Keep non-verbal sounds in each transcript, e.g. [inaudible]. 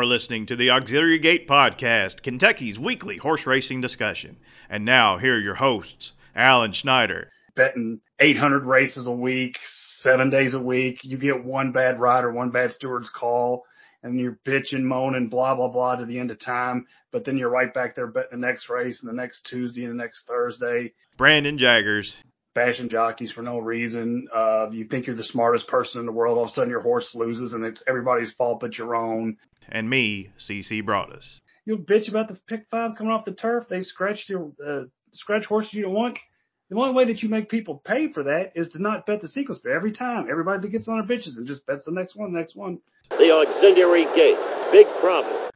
You're listening to the Auxiliary Gate Podcast, Kentucky's weekly horse racing discussion. And now, here are your hosts, Alan Schneider. Betting 800 races a week, seven days a week. You get one bad rider, one bad steward's call, and you're bitching, moaning, blah, blah, blah to the end of time. But then you're right back there betting the next race and the next Tuesday and the next Thursday. Brandon Jaggers. Bashing jockeys for no reason. Uh, you think you're the smartest person in the world. All of a sudden your horse loses and it's everybody's fault but your own and me, CC Broaddus. You'll bitch about the pick five coming off the turf. They scratched your uh, scratch horses you don't want. The only way that you make people pay for that is to not bet the sequence bet every time. Everybody that gets on their bitches and just bets the next one, next one. The auxiliary gate, big problem.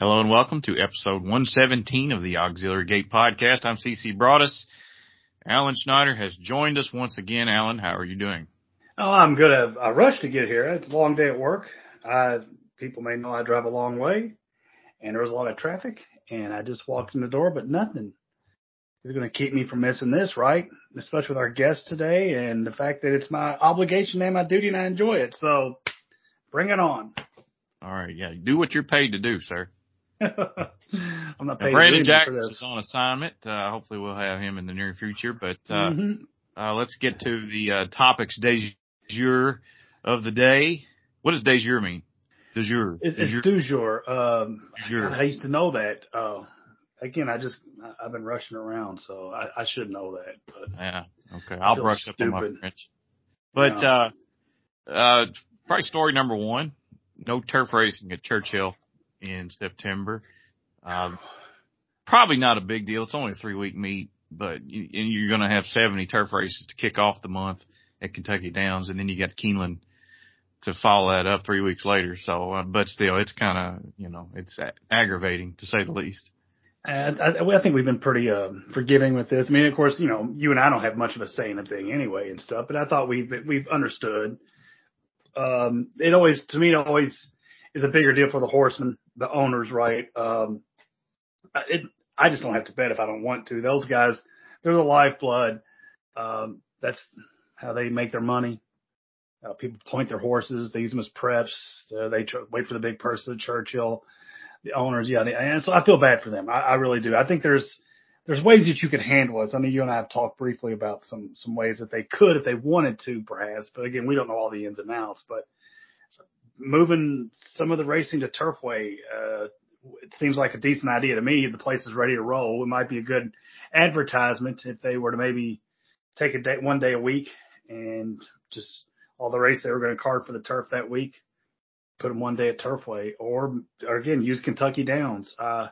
Hello and welcome to episode 117 of the Auxiliary Gate podcast. I'm CC Broaddus. Alan Schneider has joined us once again. Alan, how are you doing? Oh, I'm good. I, rushed to get here. It's a long day at work. I, people may know I drive a long way and there was a lot of traffic and I just walked in the door, but nothing is going to keep me from missing this, right? Especially with our guest today and the fact that it's my obligation and my duty and I enjoy it. So bring it on. All right. Yeah. Do what you're paid to do, sir. I'm not paying. Brandon Jaggers is on assignment. Uh, hopefully, we'll have him in the near future. But uh, mm-hmm. uh, let's get to the uh, topics de jour of the day. What does de jour mean? De jour. It's, it's du jour. Um, I used to know that. Uh, again, I just I've been rushing around, so I, I should know that. But yeah, okay, I'll brush stupid. up on my French. But yeah. uh, uh, probably story number one: no turf racing at Churchill in September. Um, probably not a big deal. It's only a three week meet, but you, and you're going to have 70 turf races to kick off the month at Kentucky Downs, and then you got Keeneland to follow that up three weeks later. So, uh, but still, it's kind of you know it's a- aggravating to say the least. And I, I think we've been pretty uh, forgiving with this. I mean, of course, you know, you and I don't have much of a say in a thing anyway and stuff, but I thought we've we've understood. Um, it always, to me, it always is a bigger deal for the horseman the owners right. Um, it, I just don't have to bet if I don't want to. Those guys, they're the lifeblood. Um, that's how they make their money. Uh, people point their horses. They use them as preps. Uh, they tr- wait for the big person at Churchill. The owners, yeah. And so I feel bad for them. I, I really do. I think there's, there's ways that you could handle this. I mean, you and I have talked briefly about some, some ways that they could if they wanted to, perhaps. But again, we don't know all the ins and outs. But moving some of the racing to Turfway, uh, it seems like a decent idea to me. The place is ready to roll. It might be a good advertisement if they were to maybe take a day, one day a week and just all the race they were going to card for the turf that week, put them one day at Turfway or, or again, use Kentucky Downs. Uh,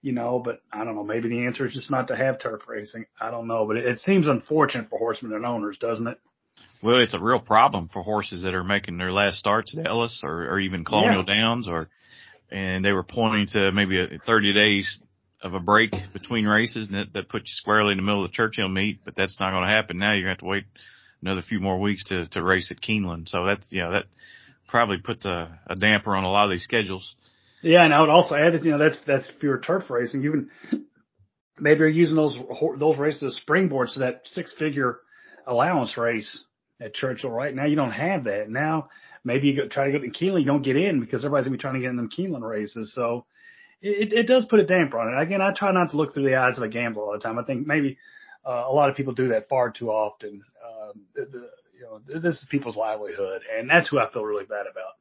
you know, but I don't know. Maybe the answer is just not to have turf racing. I don't know, but it, it seems unfortunate for horsemen and owners, doesn't it? Well, it's a real problem for horses that are making their last starts at Ellis or, or even Colonial yeah. Downs or, and they were pointing to maybe a 30 days of a break between races and that, that puts you squarely in the middle of the Churchill meet, but that's not going to happen now. You're going to have to wait another few more weeks to, to race at Keeneland. So that's, you know, that probably puts a, a damper on a lot of these schedules. Yeah. And I would also add that, you know, that's, that's fewer turf racing. Even maybe you're using those, those races as springboards to that six figure allowance race at Churchill right now. You don't have that now. Maybe you go, try to go to Keeneland, you don't get in because everybody's gonna be trying to get in them Keeneland races. So it, it does put a damper on it. Again, I try not to look through the eyes of a gambler all the time. I think maybe uh, a lot of people do that far too often. Um, the, the, you know, this is people's livelihood, and that's who I feel really bad about.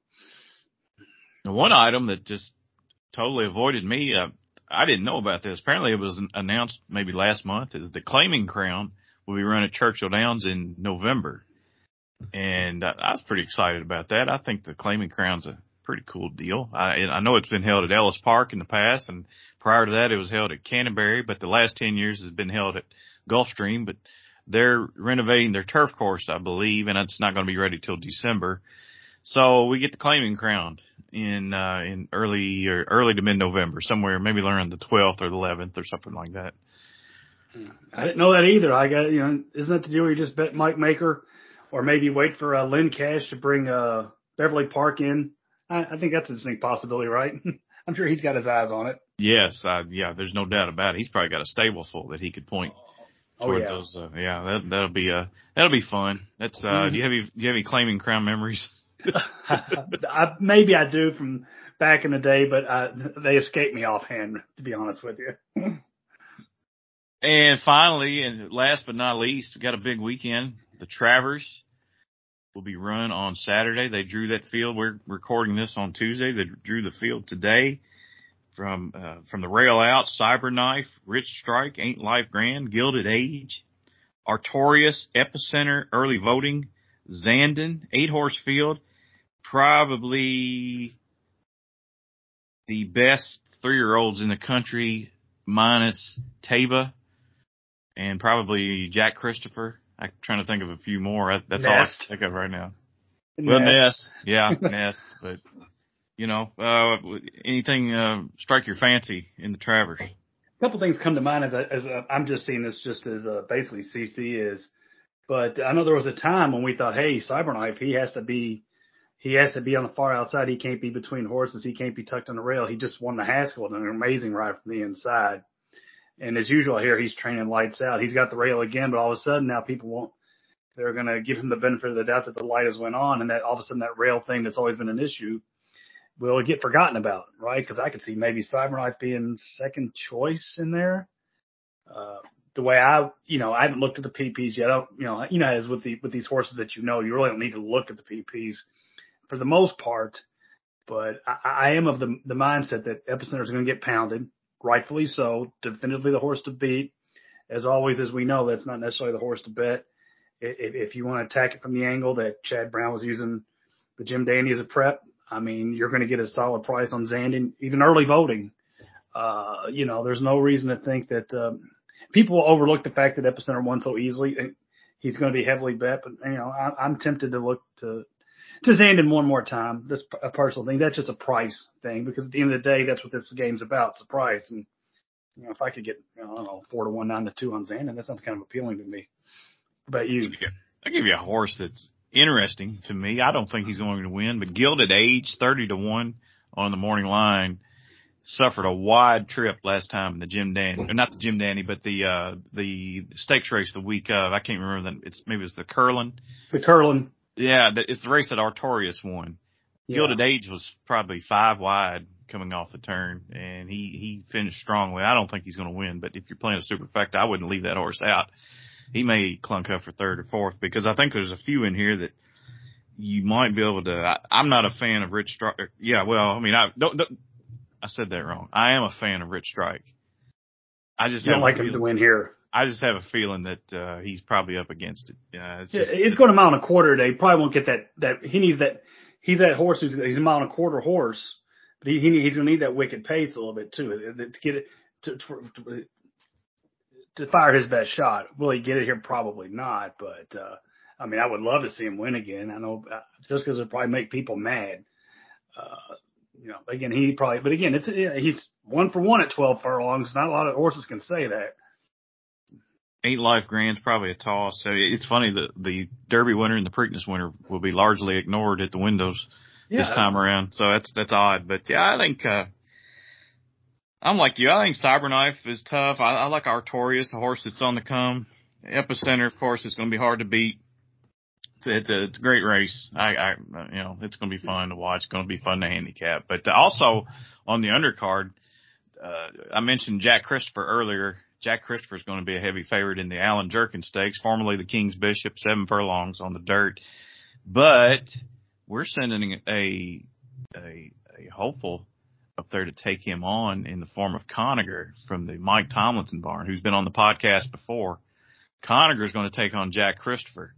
The One item that just totally avoided me, uh, I didn't know about this. Apparently, it was announced maybe last month. Is the Claiming Crown will be run at Churchill Downs in November and I, I was pretty excited about that. I think the Claiming Crown's a pretty cool deal. I, I know it's been held at Ellis Park in the past, and prior to that, it was held at Canterbury. But the last ten years has been held at Gulfstream. But they're renovating their turf course, I believe, and it's not going to be ready till December. So we get the Claiming Crown in uh, in early or early to mid November, somewhere maybe around the 12th or the 11th or something like that. I didn't know that either. I got you know, isn't that the deal where you just bet Mike Maker or maybe wait for uh, Lynn Cash to bring uh, Beverly Park in. I, I think that's a distinct possibility, right? [laughs] I'm sure he's got his eyes on it. Yes, uh, yeah, there's no doubt about it. He's probably got a stable full that he could point Oh, yeah. those. Uh, yeah, that that'll be uh that'll be fun. That's uh, Mhm. do you have any do you have any claiming crown memories? [laughs] [laughs] I, maybe I do from back in the day, but uh, they escape me offhand, to be honest with you. And finally, and last but not least, we got a big weekend. The Travers will be run on Saturday. They drew that field. We're recording this on Tuesday. They drew the field today from uh, from the rail out. Cyberknife, Rich Strike, Ain't Life Grand, Gilded Age, Artorias, Epicenter, Early Voting, Zandon, Eight Horse Field, probably the best three year olds in the country minus Taiba and probably Jack Christopher. I'm trying to think of a few more. That- That's all I can think of right now. Well, Nest, yeah, [laughs] Nest, but you know, uh, anything uh, strike your fancy in the Travers? A couple things come to mind as, I, as uh, I'm just seeing this just as uh, basically CC is, but I know there was a time when we thought, hey, Cyberknife, he has to be, he has to be on the far outside. He can't be between horses. He can't be tucked on the rail. He just won the Haskell and an amazing ride from the inside. And as usual here, he's training lights out. He's got the rail again, but all of a sudden now people won't, they're going to give him the benefit of the doubt that the light has went on and that all of a sudden that rail thing that's always been an issue will get forgotten about, right? Because I could see maybe Cyberknife being second choice in there. Uh, the way I, you know, I haven't looked at the PPs yet. I don't, you know, you know, as with the with these horses that you know, you really don't need to look at the PPs for the most part. But I, I am of the the mindset that Epicenter is going to get pounded, rightfully so. Definitively the horse to beat. As always, as we know, that's not necessarily the horse to bet. If, if you want to attack it from the angle that Chad Brown was using the Jim Dandy as a prep, I mean, you're going to get a solid price on Zandon, even early voting. Uh, you know, there's no reason to think that, um, people will overlook the fact that Epicenter won so easily and he's going to be heavily bet, but you know, I, I'm tempted to look to, to Zandon one more time. That's a personal thing. That's just a price thing because at the end of the day, that's what this game's about. It's a price. And, you know, if I could get, I don't know, four to one, nine to two on Zandon, that sounds kind of appealing to me. What about you? I'll give you a horse that's interesting to me. I don't think he's going to win, but Gilded Age, 30 to 1 on the morning line, suffered a wide trip last time in the Jim Dandy, or not the Jim Dandy, but the, uh, the stakes race the week of. I can't remember that. It's, maybe it's the Curlin. The Curlin. Yeah, it's the race that Artorias won. Yeah. Gilded Age was probably five wide coming off the turn, and he he finished strongly. I don't think he's going to win, but if you're playing a superfecta, I wouldn't leave that horse out. He may clunk up for third or fourth because I think there's a few in here that you might be able to. I, I'm not a fan of Rich Strike. Yeah, well, I mean, I don't, don't. I said that wrong. I am a fan of Rich Strike. I just You don't like him to win here. I just have a feeling that uh, he's probably up against it. Yeah, it's just, it's going a mile and a quarter today. Probably won't get that. That he needs that. He's that horse who's he's a mile and a quarter horse, but he, he he's going to need that wicked pace a little bit too to get it to, to to fire his best shot. Will he get it here? Probably not. But uh I mean, I would love to see him win again. I know uh, just because it'd probably make people mad. Uh, you know, again, he probably, but again, it's he's one for one at twelve furlongs. Not a lot of horses can say that. Ain't Life Grand's probably a toss. So it's funny that the Derby winner and the Preakness winner will be largely ignored at the windows this time around. So that's that's odd. But yeah, I think uh I'm like you. I think Cyberknife is tough. I, I like Artorias, a horse that's on the come. Epicenter, of course, is going to be hard to beat. It's, it's a it's a great race. I, I you know it's going to be fun to watch. It's going to be fun to handicap. But also on the undercard, uh, I mentioned Jack Christopher earlier. Jack Christopher is going to be a heavy favorite in the Allen Jerkens Stakes, formerly the King's Bishop, seven furlongs on the dirt. But we're sending a a, a hopeful up there to take him on in the form of Conagher from the Mike Tomlinson barn, who's been on the podcast before. Conagher is going to take on Jack Christopher,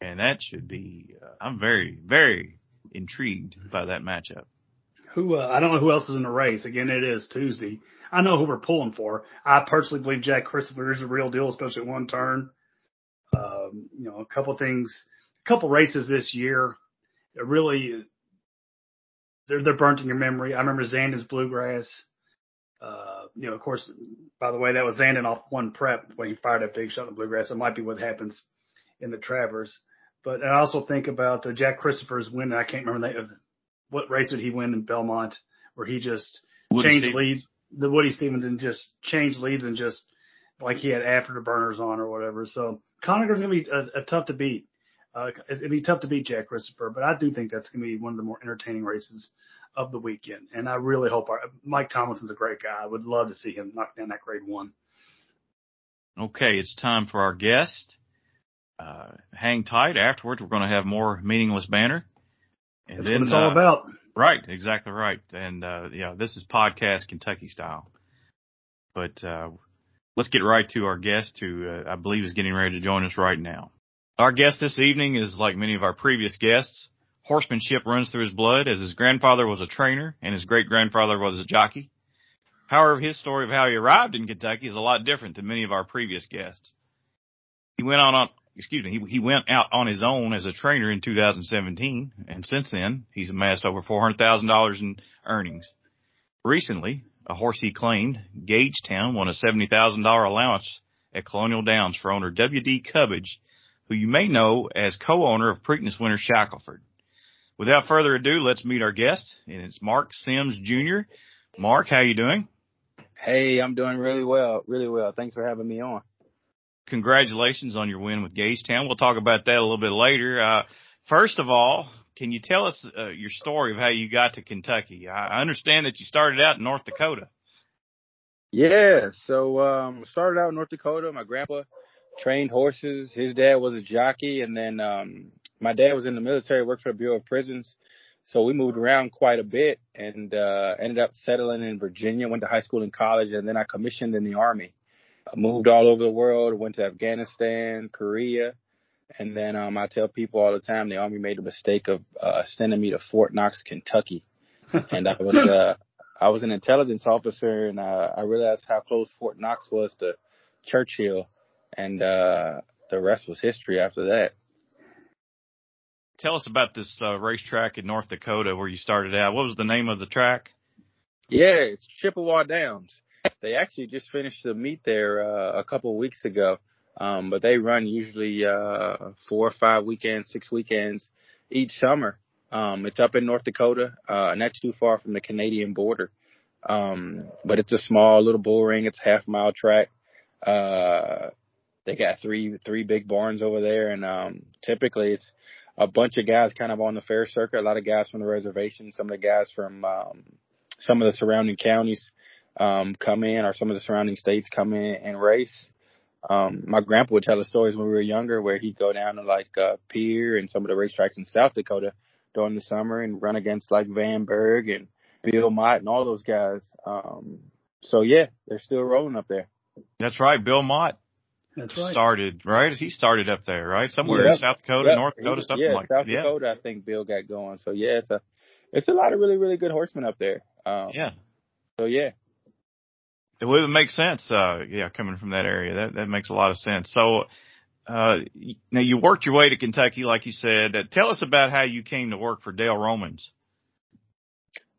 and that should be. Uh, I'm very very intrigued by that matchup. Who uh, I don't know who else is in the race. Again, it is Tuesday. I know who we're pulling for. I personally believe Jack Christopher is a real deal, especially at one turn. Um, you know, a couple things, a couple races this year. It really, they're they're burnt in your memory. I remember Zandon's Bluegrass. Uh, you know, of course, by the way, that was Zandon off one prep when he fired that big shot in Bluegrass. It might be what happens in the Travers. But I also think about uh, Jack Christopher's win. I can't remember the, what race did he win in Belmont, where he just Woody changed Stevens. leads. The Woody Stevens and just changed leads and just like he had afterburners on or whatever. So Conagher's gonna be a, a tough to beat. Uh, it'd be tough to beat Jack Christopher, but I do think that's gonna be one of the more entertaining races of the weekend. And I really hope our, Mike Tomlinson's a great guy. I would love to see him knock down that grade one. Okay, it's time for our guest. Uh, hang tight. Afterwards, we're going to have more meaningless banner. And That's then, what it's all uh, about. Right, exactly right. And uh yeah, this is podcast Kentucky style. But uh let's get right to our guest who uh, I believe is getting ready to join us right now. Our guest this evening is like many of our previous guests. Horsemanship runs through his blood as his grandfather was a trainer and his great grandfather was a jockey. However, his story of how he arrived in Kentucky is a lot different than many of our previous guests. He went on, on excuse me, he, he went out on his own as a trainer in 2017, and since then, he's amassed over $400,000 in earnings. Recently, a horse he claimed, Gagetown, won a $70,000 allowance at Colonial Downs for owner W.D. Cubbage, who you may know as co-owner of Preakness winner Shackelford. Without further ado, let's meet our guest, and it's Mark Simms Jr. Mark, how you doing? Hey, I'm doing really well, really well. Thanks for having me on. Congratulations on your win with Gagetown. We'll talk about that a little bit later. Uh, first of all, can you tell us uh, your story of how you got to Kentucky? I understand that you started out in North Dakota. Yeah, so um started out in North Dakota. My grandpa trained horses. His dad was a jockey and then um my dad was in the military, worked for the Bureau of Prisons. So we moved around quite a bit and uh ended up settling in Virginia, went to high school and college and then I commissioned in the army. I moved all over the world, went to Afghanistan, Korea, and then um I tell people all the time the army made the mistake of uh sending me to Fort Knox, Kentucky. [laughs] and I was uh I was an intelligence officer and uh, I realized how close Fort Knox was to Churchill and uh the rest was history after that. Tell us about this uh, racetrack in North Dakota where you started out. What was the name of the track? Yeah, it's Chippewa Downs. They actually just finished the meet there uh, a couple of weeks ago. Um but they run usually uh four or five weekends, six weekends each summer. Um it's up in North Dakota, uh and too far from the Canadian border. Um but it's a small little bull ring, it's a half mile track. Uh they got three three big barns over there and um typically it's a bunch of guys kind of on the fair circuit, a lot of guys from the reservation, some of the guys from um some of the surrounding counties um come in or some of the surrounding states come in and race. Um my grandpa would tell us stories when we were younger where he'd go down to like uh Pierre and some of the racetracks in South Dakota during the summer and run against like Van Berg and Bill Mott and all those guys. Um so yeah, they're still rolling up there. That's right, Bill Mott That's right. started, right? He started up there, right? Somewhere in South Dakota, Yep. North Dakota, He- something yeah, like South that. Yeah. South Dakota I think Bill got going. So yeah, it's a it's a lot of really, really good horsemen up there. Um Yeah. so yeah. It would make sense. Uh, yeah, coming from that area, that that makes a lot of sense. So, uh, now you worked your way to Kentucky, like you said. Uh, tell us about how you came to work for Dale Romans.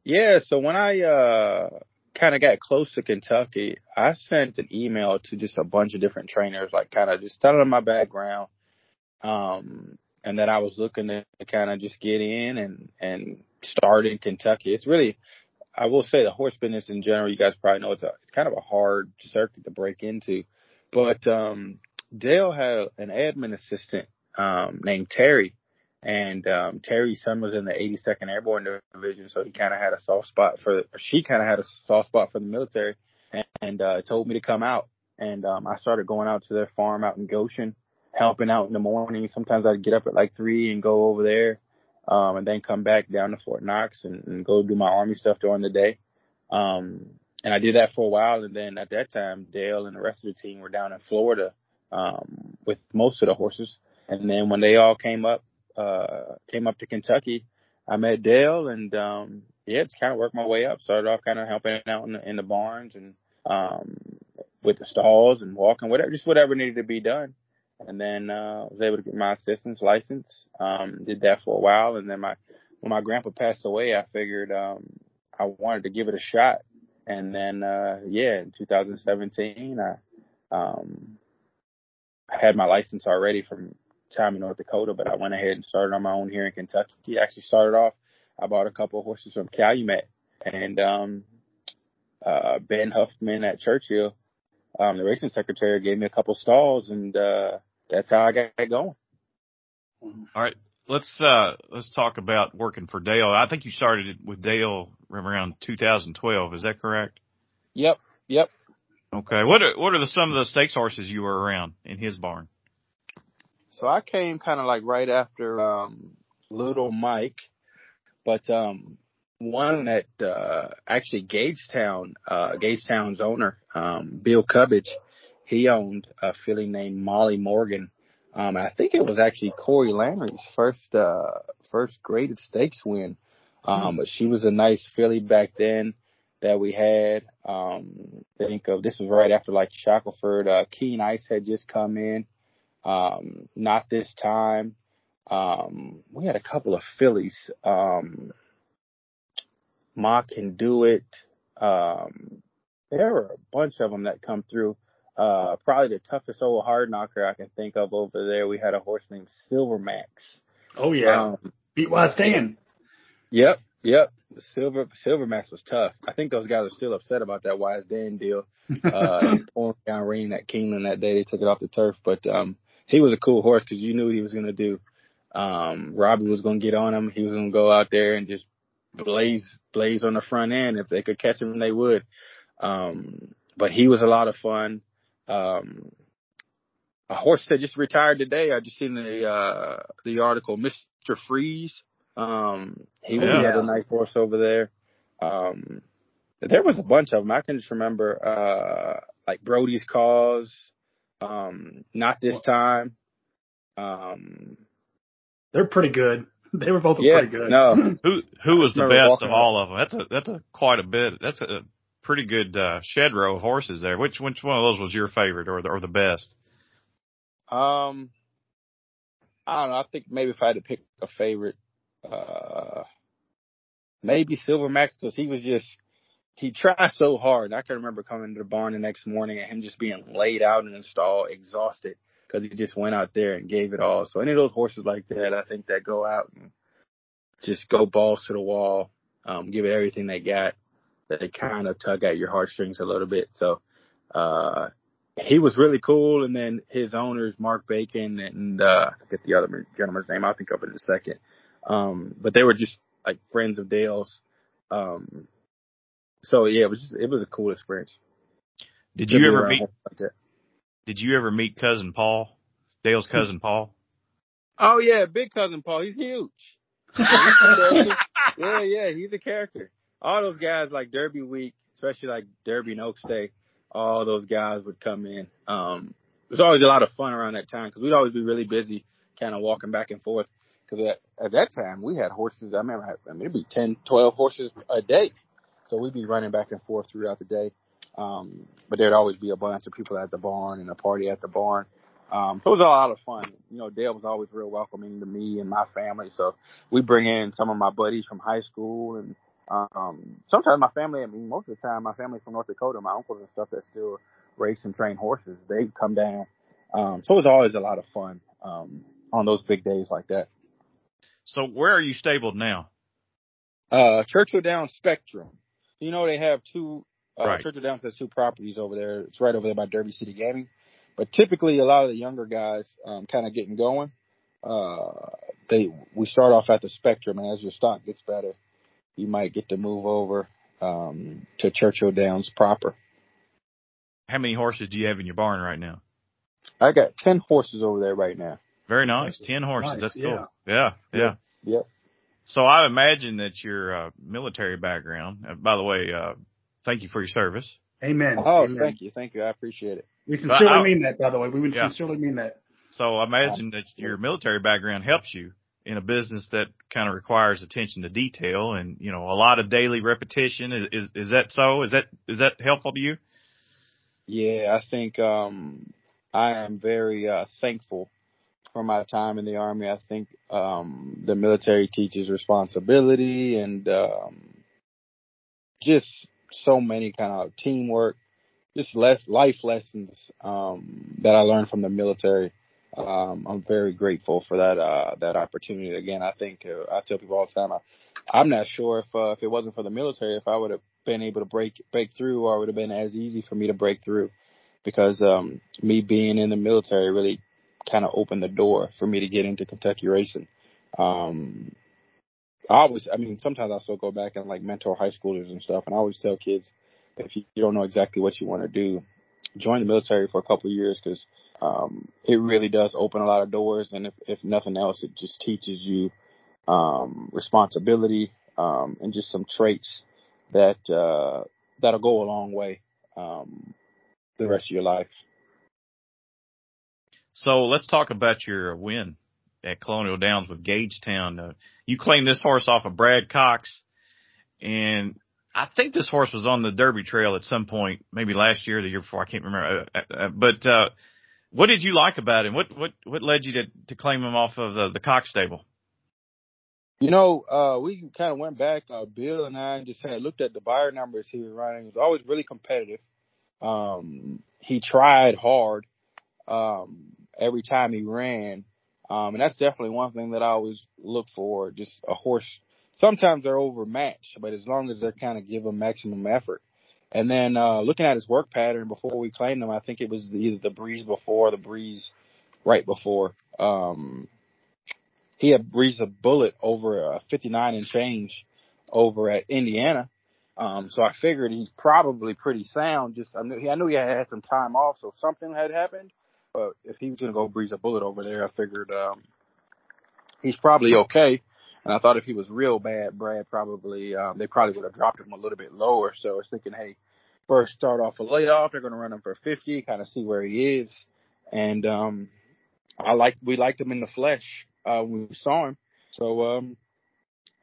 Yeah, so when I uh kind of got close to Kentucky, I sent an email to just a bunch of different trainers, like kind of just telling them my background, um, and that I was looking to kind of just get in and and start in Kentucky. It's really, I will say, the horse business in general. You guys probably know it's a it's kind of a hard circuit to break into, but um, Dale had an admin assistant um, named Terry and um Terry's son was in the 82nd Airborne Division, so he kind of had a soft spot for, or she kind of had a soft spot for the military, and, and uh, told me to come out. And um I started going out to their farm out in Goshen, helping out in the morning. Sometimes I'd get up at like three and go over there, um, and then come back down to Fort Knox and, and go do my army stuff during the day. Um, and I did that for a while, and then at that time, Dale and the rest of the team were down in Florida um, with most of the horses. And then when they all came up uh came up to Kentucky, I met Dale and um yeah, just kind of worked my way up. Started off kind of helping out in the, in the barns and um with the stalls and walking whatever just whatever needed to be done. And then uh was able to get my assistant's license. Um did that for a while and then my when my grandpa passed away, I figured um I wanted to give it a shot. And then uh yeah, in 2017 I um I had my license already from time in North Dakota, but I went ahead and started on my own here in Kentucky. Actually started off, I bought a couple of horses from Calumet and, um, uh, Ben Huffman at Churchill, um, the racing secretary gave me a couple stalls and, uh, that's how I got going. All right. Let's, uh, let's talk about working for Dale. I think you started with Dale around 2012. Is that correct? Yep. Yep. Okay. What are, what are the, some of the stakes horses you were around in his barn? So I came kind of like right after, um, little Mike, but, um, one that, uh, actually Gagetown, uh, Gagetown's owner, um, Bill Cubbage, he owned a filly named Molly Morgan. Um, I think it was actually Corey Lanerie's first, uh, first graded stakes win. Um, but she was a nice filly back then that we had. Um, think of this was right after like Shackelford. Uh, Keen Ice had just come in. Um, not this time. Um, we had a couple of fillies. Um, Ma can do it. Um, there were a bunch of them that come through. Uh, probably the toughest old hard knocker I can think of over there. We had a horse named Silver Max. Oh yeah, Um, beat Wise Dan. Yep, yep. Silver Silver Max was tough. I think those guys are still upset about that Wise Dan deal. Uh, [laughs] pouring down rain at Keeneland that day. They took it off the turf, but um, he was a cool horse because you knew what he was going to do. Um, Robbie was going to get on him. He was going to go out there and just blaze blaze on the front end. If they could catch him, they would. Um, but he was a lot of fun. Um, a horse that just retired today. I just seen the uh, the article, Mister Freeze. Um, he was Yeah. another nice horse over there. Um, there was a bunch of them. I can just remember, uh, like Brody's Cause, um, not this time. Um, They're pretty good. [laughs] They were both yeah, pretty good. no, [clears throat] Who, who was the best of all of them? That's a, that's a quite a bit. That's a pretty good, uh, shed row of horses there. Which, which one of those was your favorite or the, or the best? Um, I don't know. I think maybe if I had to pick a favorite, uh, maybe Silver Max because he was just he tried so hard. I can remember coming to the barn the next morning and him just being laid out in the stall, exhausted because he just went out there and gave it all. So any of those horses like that, I think that go out and just go balls to the wall, um, give it everything they got. That they kind of tug at your heartstrings a little bit. So, uh, he was really cool. And then his owners, Mark Bacon and, uh, I forget the other gentleman's name. I'll think of it in a second. Um, but they were just like friends of Dale's. Um, so yeah, it was just, it was a cool experience. Did you ever meet, like did you ever meet cousin Paul? Dale's cousin Paul? Oh yeah, big cousin Paul. He's huge. [laughs] yeah, yeah, he's a character. All those guys like Derby week, especially like Derby and Oaks Day, all those guys would come in. Um, there's always a lot of fun around that time because we'd always be really busy, kind of walking back and forth. Because at, at that time we had horses. I remember, I mean, it'd be 10, 12 horses a day, so we'd be running back and forth throughout the day. Um, but there'd always be a bunch of people at the barn and a party at the barn. Um, so it was a lot of fun. You know, Dale was always real welcoming to me and my family. So we bring in some of my buddies from high school and, um, sometimes my family, I mean, most of the time my family's from North Dakota, my uncles and stuff that still race and train horses, they come down. Um, so it was always a lot of fun, um, on those big days like that. So where are you stabled now? Uh, Churchill Downs Spectrum. You know, they have two, uh, Right. Churchill Downs has two properties over there. It's right over there by Derby City Gaming. But typically a lot of the younger guys, um, kind of getting going, uh, they, we start off at the Spectrum and as your stock gets better, you might get to move over, um, to Churchill Downs proper. How many horses do you have in your barn right now? I got 10 horses over there right now. Very nice. Ten horses. Nice, That's cool. yeah. Yeah. Yeah. Yep. So I imagine that your uh, military background. Uh, by the way, uh, thank you for your service. Amen. Oh, Amen. thank you. Thank you. I appreciate it. We sincerely I- mean that, by the way. We would Yeah. sincerely mean that. So I imagine that your military background helps you in a business that kind of requires attention to detail and you know a lot of daily repetition. Is is, is that so? Is that is that helpful to you? Yeah, I think um I am very uh thankful for my time in the army. I think um the military teaches responsibility and um just so many kind of teamwork, just less life lessons um that I learned from the military. Um, I'm very grateful for that uh, that opportunity. Again, I think uh, I tell people all the time, I, I'm not sure if uh, if it wasn't for the military, if I would have been able to break break through, or it would have been as easy for me to break through, because um, me being in the military really kind of opened the door for me to get into Kentucky racing. Um, I always, I mean, sometimes I still go back and like mentor high schoolers and stuff, and I always tell kids if you, you don't know exactly what you want to do, join the military for a couple of years because um, it really does open a lot of doors, and if, if nothing else, it just teaches you um, responsibility um, and just some traits that uh, that'll go a long way um, the rest of your life. So let's talk about your win at Colonial Downs with Gagetown. Uh, you claimed this horse off of Brad Cox, and I think this horse was on the Derby Trail at some point, maybe last year or the year before. I can't remember. Uh, uh, but uh, what did you like about him? What what what led you to to claim him off of the the Cox stable? You know, uh, we kind of went back. Uh, Bill and I just had looked at the Beyer numbers he was running. He was always really competitive. Um, he tried hard um, every time he ran, um, and that's definitely one thing that I always look for. Just a horse. Sometimes they're overmatched, but as long as they're kind of give a maximum effort. And then uh, looking at his work pattern before we claimed him, I think it was either the breeze before, the breeze right before. Um, he had breezed a bullet over a 59 and change over at Indiana. Um, so I figured he's probably pretty sound. Just I knew, I knew he had had some time off, so something had happened. But if he was going to go breeze a bullet over there, I figured um, he's probably okay. And I thought if he was real bad, Brad probably um, they probably would have dropped him a little bit lower. So I was thinking, hey, first start off a layoff. They're going to run him for 50, kind of see where he is. And um, I like we liked him in the flesh uh, when we saw him. So um,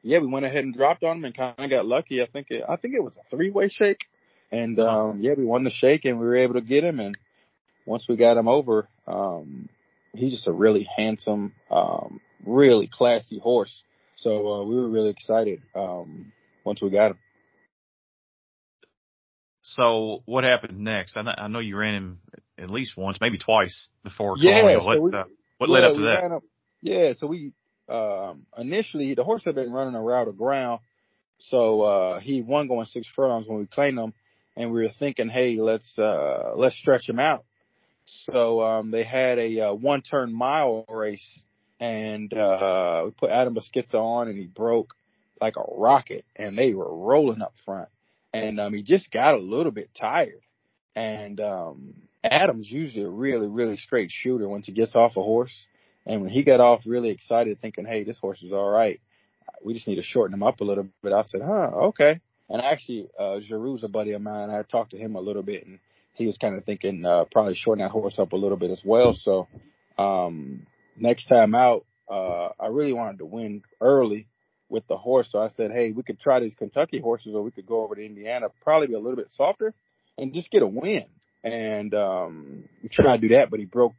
yeah, we went ahead and dropped on him and kind of got lucky. I think it, I think it was a three way shake. And um, yeah, we won the shake and we were able to get him. And once we got him over, um, he's just a really handsome, um, really classy horse. So uh, we were really excited um, once we got him. So what happened next? I know, I know you ran him at least once, maybe twice before yeah. So what we, uh, what yeah, led up to that? Him, yeah, so we um, initially the horse had been running a route of ground, so uh, he won going six furlongs when we claimed him, and we were thinking, hey, let's uh, let's stretch him out. So um, they had a uh, one turn mile race and uh, we put Adam Beschizza on, and he broke like a rocket, and they were rolling up front, and um, he just got a little bit tired, and um, Adam's usually a really really straight shooter once he gets off a horse, and when he got off really excited, thinking, hey, this horse is all right, we just need to shorten him up a little bit. I said, huh, okay. And actually, uh, Geroux's a buddy of mine. I talked to him a little bit, and he was kind of thinking uh, probably shorten that horse up a little bit as well. So um, next time out, uh, I really wanted to win early with the horse. So I said, hey, we could try these Kentucky horses or we could go over to Indiana, probably be a little bit softer and just get a win. And, um, we tried to do that, but he broke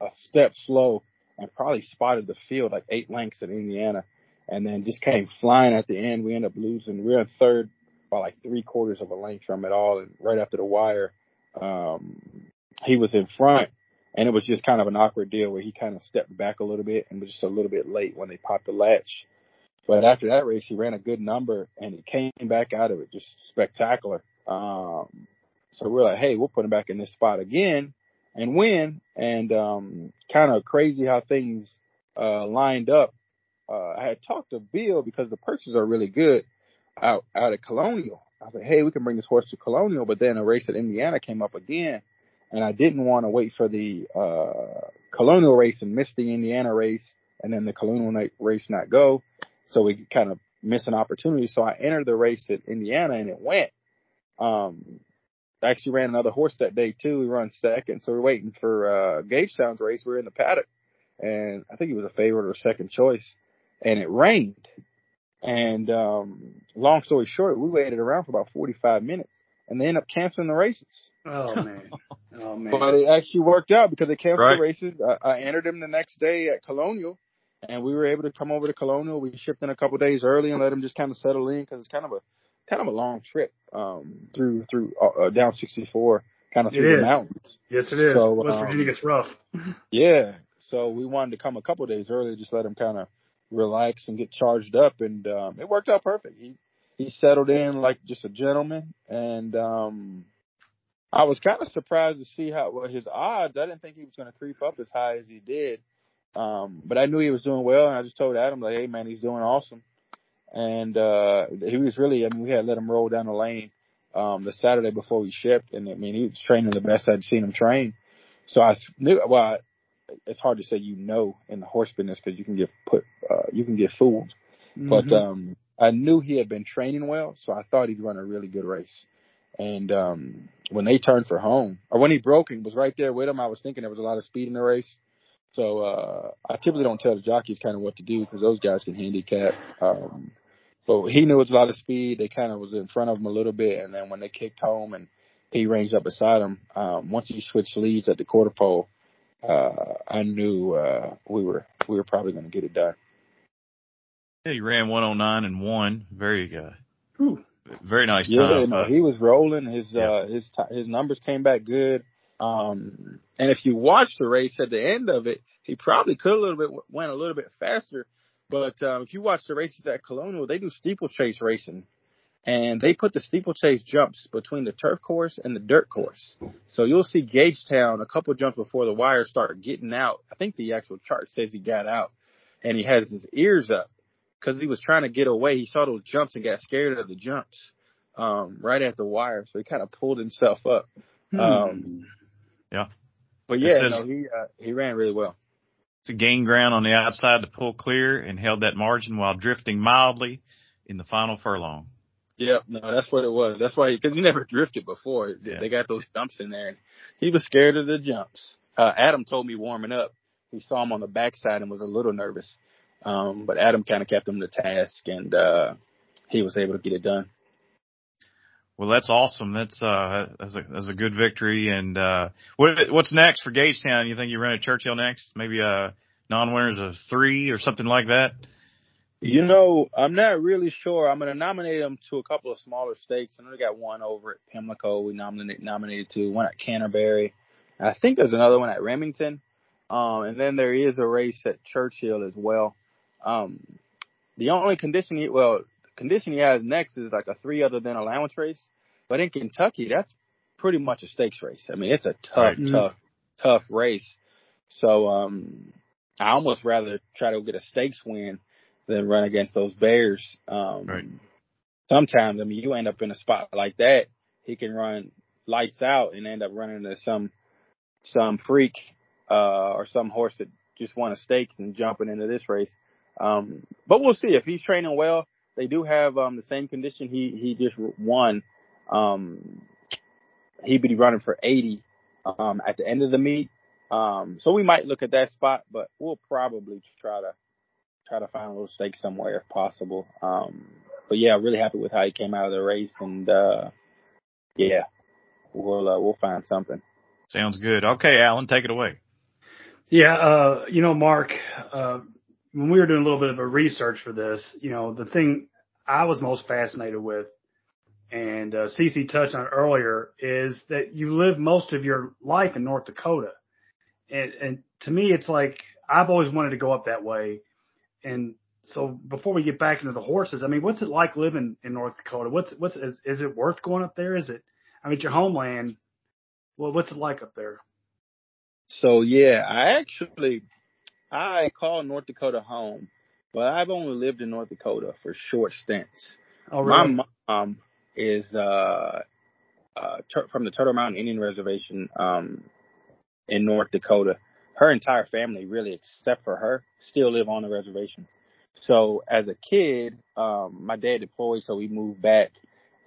a step slow and probably spotted the field like eight lengths in Indiana and then just came flying at the end. We ended up losing. We were in third by like three quarters of a length from it all. And right after the wire, um, he was in front and it was just kind of an awkward deal where he kind of stepped back a little bit and was just a little bit late when they popped the latch. But after that race, he ran a good number and he came back out of it just spectacular. Um, so we're like, hey, we'll put him back in this spot again and win. And um, kind of crazy how things uh, lined up. Uh, I had talked to Bill because the purses are really good out out at Colonial. I was like, hey, we can bring this horse to Colonial, but then a race at Indiana came up again and I didn't want to wait for the uh, Colonial race and miss the Indiana race, and then the Colonial race not go. So we kind of miss an opportunity. So I entered the race at Indiana, and it went. Um, I actually ran another horse that day too. We run second, so we're waiting for uh, Gagetown's race. We we're in the paddock, and I think he was a favorite or second choice, and it rained. And um, long story short, we waited around for about 45 minutes and they end up canceling the races. Oh [laughs] man, oh man! But it actually worked out because they canceled right. the races. I, I entered them the next day at Colonial, and we were able to come over to Colonial. We shipped in a couple days early and let them just kind of settle in because it's kind of a kind of a long trip um, through through uh, uh down 64, kind of through the mountains. Yes, it is. So, West um, Virginia gets rough. [laughs] yeah. So we wanted to come a couple days early, just let him kind of relax and get charged up, and um, it worked out perfect. He he settled in like just a gentleman, and um, I was kind of surprised to see how well his odds. I didn't think he was going to creep up as high as he did, um, but I knew he was doing well, and I just told Adam like, "Hey man, he's doing awesome." And uh, he was really. I mean, we had let him roll down the lane um, the Saturday before we shipped, and I mean, he was training the best I'd seen him train. So I knew. Well, I, it's hard to say you know in the horse business because you can get put, uh, you can get fooled. Mm-hmm. But um, I knew he had been training well, so I thought he'd run a really good race. And um, when they turned for home, or when he broke and was right there with him, I was thinking there was a lot of speed in the race. So uh, I typically don't tell the jockeys kind of what to do because those guys can handicap. Um, but he knew it was a lot of speed. They kind of was in front of him a little bit, and then when they kicked home and he ranged up beside him, um, once he switched leads at the quarter pole, uh, I knew uh, we were we were probably going to get it done. Yeah, he ran 109 and one. Very uh, Ooh. very nice yeah, time. no, he was rolling. His yeah. uh, his his numbers came back good. Um, and if you watch the race at the end of it, he probably could a little bit went a little bit faster. But um, if you watch the races at Colonial, they do steeplechase racing, and they put the steeplechase jumps between the turf course and the dirt course. So you'll see Gagetown a couple jumps before the wires start getting out. I think the actual chart says he got out, and he has his ears up because he was trying to get away. He saw those jumps and got scared of the jumps um, right at the wire, so he kind of pulled himself up. Hmm. Um, yeah, but yeah, says, no, he uh, he ran really well. To gain ground on the outside to pull clear and held that margin while drifting mildly in the final furlong. Yep, no, that's what it was. That's why, because he never drifted before. Yeah. They got those jumps in there, and he was scared of the jumps. Uh, Adam told me warming up, he saw him on the backside and was a little nervous. Um, but Adam kind of kept him to task, and uh, he was able to get it done. Well, that's awesome. That's uh, that's a that's a good victory. And uh, what what's next for Gagetown? You think you run at Churchill next? Maybe a uh, non-winners of three or something like that. You know, I'm not really sure. I'm going to nominate them to a couple of smaller stakes. I know they got one over at Pimlico. We nominated nominated to one at Canterbury. I think there's another one at Remington. Um, and then there is a race at Churchill as well. Um, the only condition he, well, condition he has next is like a three other than allowance race. But in Kentucky, that's pretty much a stakes race. I mean, it's a tough, right. tough, tough race. So, um, I almost rather try to get a stakes win than run against those Bears. Um, right. Sometimes, I mean, you end up in a spot like that. He can run lights out and end up running into some some freak uh, or some horse that just won a stakes and jumping into this race. Um, but we'll see if he's training well. They do have um, the same condition he he just won. Um, he'd be running for 80 um, at the end of the meet. Um, so we might look at that spot, but we'll probably try to try to find a little stake somewhere if possible. Um, but yeah, really happy with how he came out of the race, and uh, yeah, we'll uh, we'll find something. Sounds good. Okay, Alan, take it away. Yeah, uh, you know, Mark, uh, when we were doing a little bit of a research for this, you know, the thing I was most fascinated with, and uh, CC touched on earlier, is that you live most of your life in North Dakota, and, and to me, it's like I've always wanted to go up that way and so before we get back into the horses, I mean, what's it like living in North Dakota? What's what's is, is it worth going up there? Is it? I mean, it's your homeland. Well, what's it like up there? So yeah, I actually I call North Dakota home, but I've only lived in North Dakota for short stints. Oh, really? My mom is uh, uh, from the Turtle Mountain Indian Reservation um, in North Dakota her entire family, really, except for her, still live on the reservation. So as a kid, um, my dad deployed, so we moved back.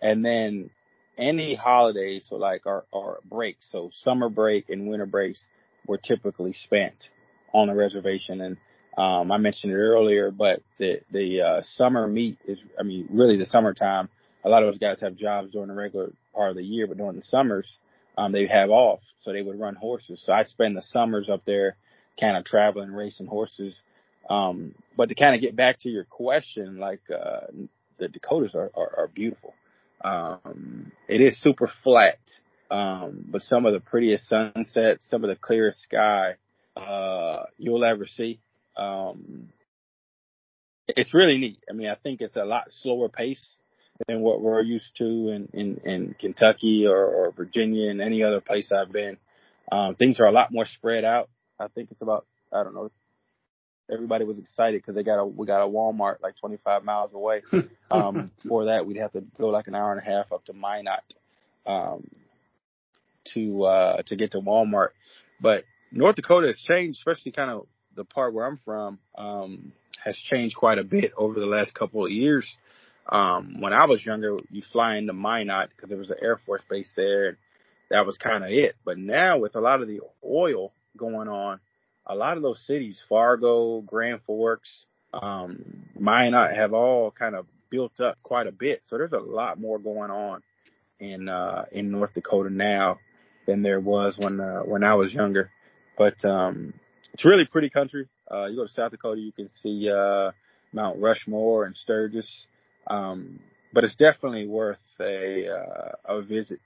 And then any holidays, so like our, our breaks, so summer break and winter breaks were typically spent on the reservation. And, um, I mentioned it earlier, but the, the, uh, summer meet is, I mean, really the summertime. A lot of those guys have jobs during the regular part of the year, but during the summers, um, they have off, so they would run horses. So I spend the summers up there, kind of traveling, racing horses. Um, but to kind of get back to your question, like uh, the Dakotas are, are, are beautiful. Um, it is super flat, um, but some of the prettiest sunsets, some of the clearest sky. Uh, you'll ever see. Um, it's really neat. I mean, I think it's a lot slower pace than what we're used to in, in, in Kentucky or, or Virginia and any other place I've been. Um, things are a lot more spread out. I think it's about, I don't know, everybody was excited because they got a, we got a Walmart like 25 miles away. [laughs] Um, for that, we'd have to go like an hour and a half up to Minot, um, to, uh, to get to Walmart. But North Dakota has changed, especially kind of the part where I'm from, um, has changed quite a bit over the last couple of years. Um, when I was younger, you fly into Minot because there was an Air Force base there. And that was kind of it. But now with a lot of the oil going on, a lot of those cities, Fargo, Grand Forks, um, Minot have all kind of built up quite a bit. So there's a lot more going on in, uh, in North Dakota now than there was when, uh, when I was younger. But, um, it's really pretty country. Uh, you go to South Dakota, you can see, uh, Mount Rushmore and Sturgis. Um, but it's definitely worth a, uh, a visit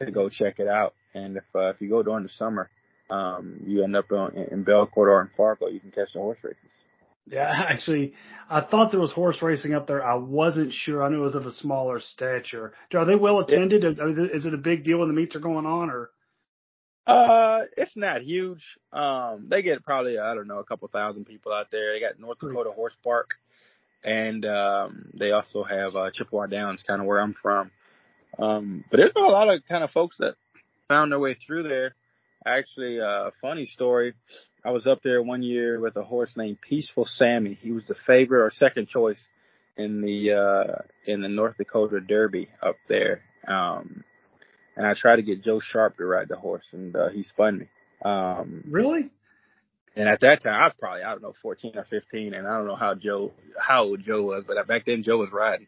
to go check it out. And if, uh, if you go during the summer, um, you end up on, in Belcourt or in Fargo, you can catch the horse races. Yeah, [laughs] actually, I thought there was horse racing up there. I wasn't sure. I knew it was of a smaller stature. Are they well attended? Is it a big deal when the meets are going on, or? Uh, it's not huge. Um, they get probably I don't know a couple thousand people out there. They got North Dakota Horse Park, and um, they also have uh, Chippewa Downs, kind of where I'm from. Um, but there's been a lot of kind of folks that found their way through there. Actually, uh, a funny story. I was up there one year with a horse named Peaceful Sammy. He was the favorite or second choice in the uh in the North Dakota Derby up there. Um and I tried to get Joe Sharp to ride the horse and uh, he spun me. Um Really? And at that time I was probably I don't know 14 or 15 and I don't know how Joe how old Joe was, but back then Joe was riding.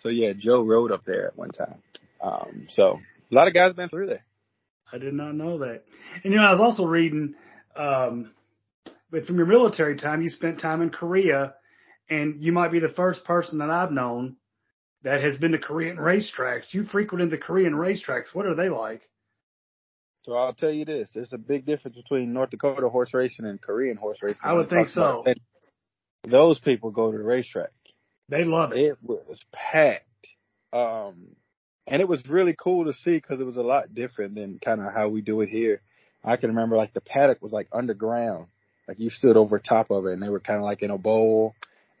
So yeah, Joe rode up there at one time. Um so a lot of guys have been through there. I did not know that. And you know, I was also reading, um, but from your military time, you spent time in Korea, and you might be the first person that I've known that has been to Korean racetracks. You frequented the Korean racetracks. What are they like? So I'll tell you this: there's a big difference between North Dakota horse racing and Korean horse racing. I would think so. Those people go to the racetrack. They love it. It was packed. Um, and it was really cool to see because it was a lot different than kind of how we do it here. I can remember like the paddock was like underground, like you stood over top of it, and they were kind of like in a bowl,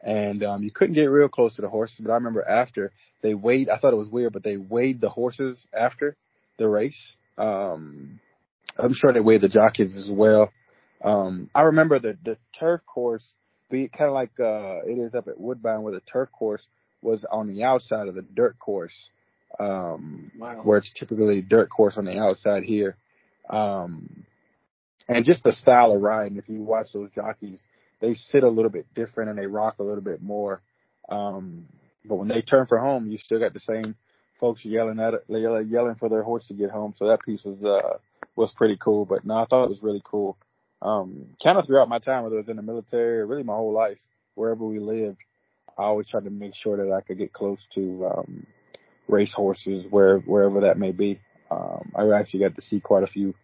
and um, you couldn't get real close to the horses. But I remember after they weighed, I thought it was weird, but they weighed the horses after the race. Um, I'm sure they weighed the jockeys as well. Um, I remember the the turf course, be kind of like uh, it is up at Woodbine, where the turf course was on the outside of the dirt course um, wow. where it's typically dirt course on the outside here. Um, and just the style of riding, if you watch those jockeys, they sit a little bit different and they rock a little bit more. Um, but when they turn for home, you still got the same folks yelling at it, yelling for their horse to get home. So that piece was, uh, was pretty cool. But no, I thought it was really cool. Um, kind of throughout my time, whether it was in the military or really my whole life, wherever we lived, I always tried to make sure that I could get close to, um, race horses where wherever that may be. Um, I actually got to see quite a few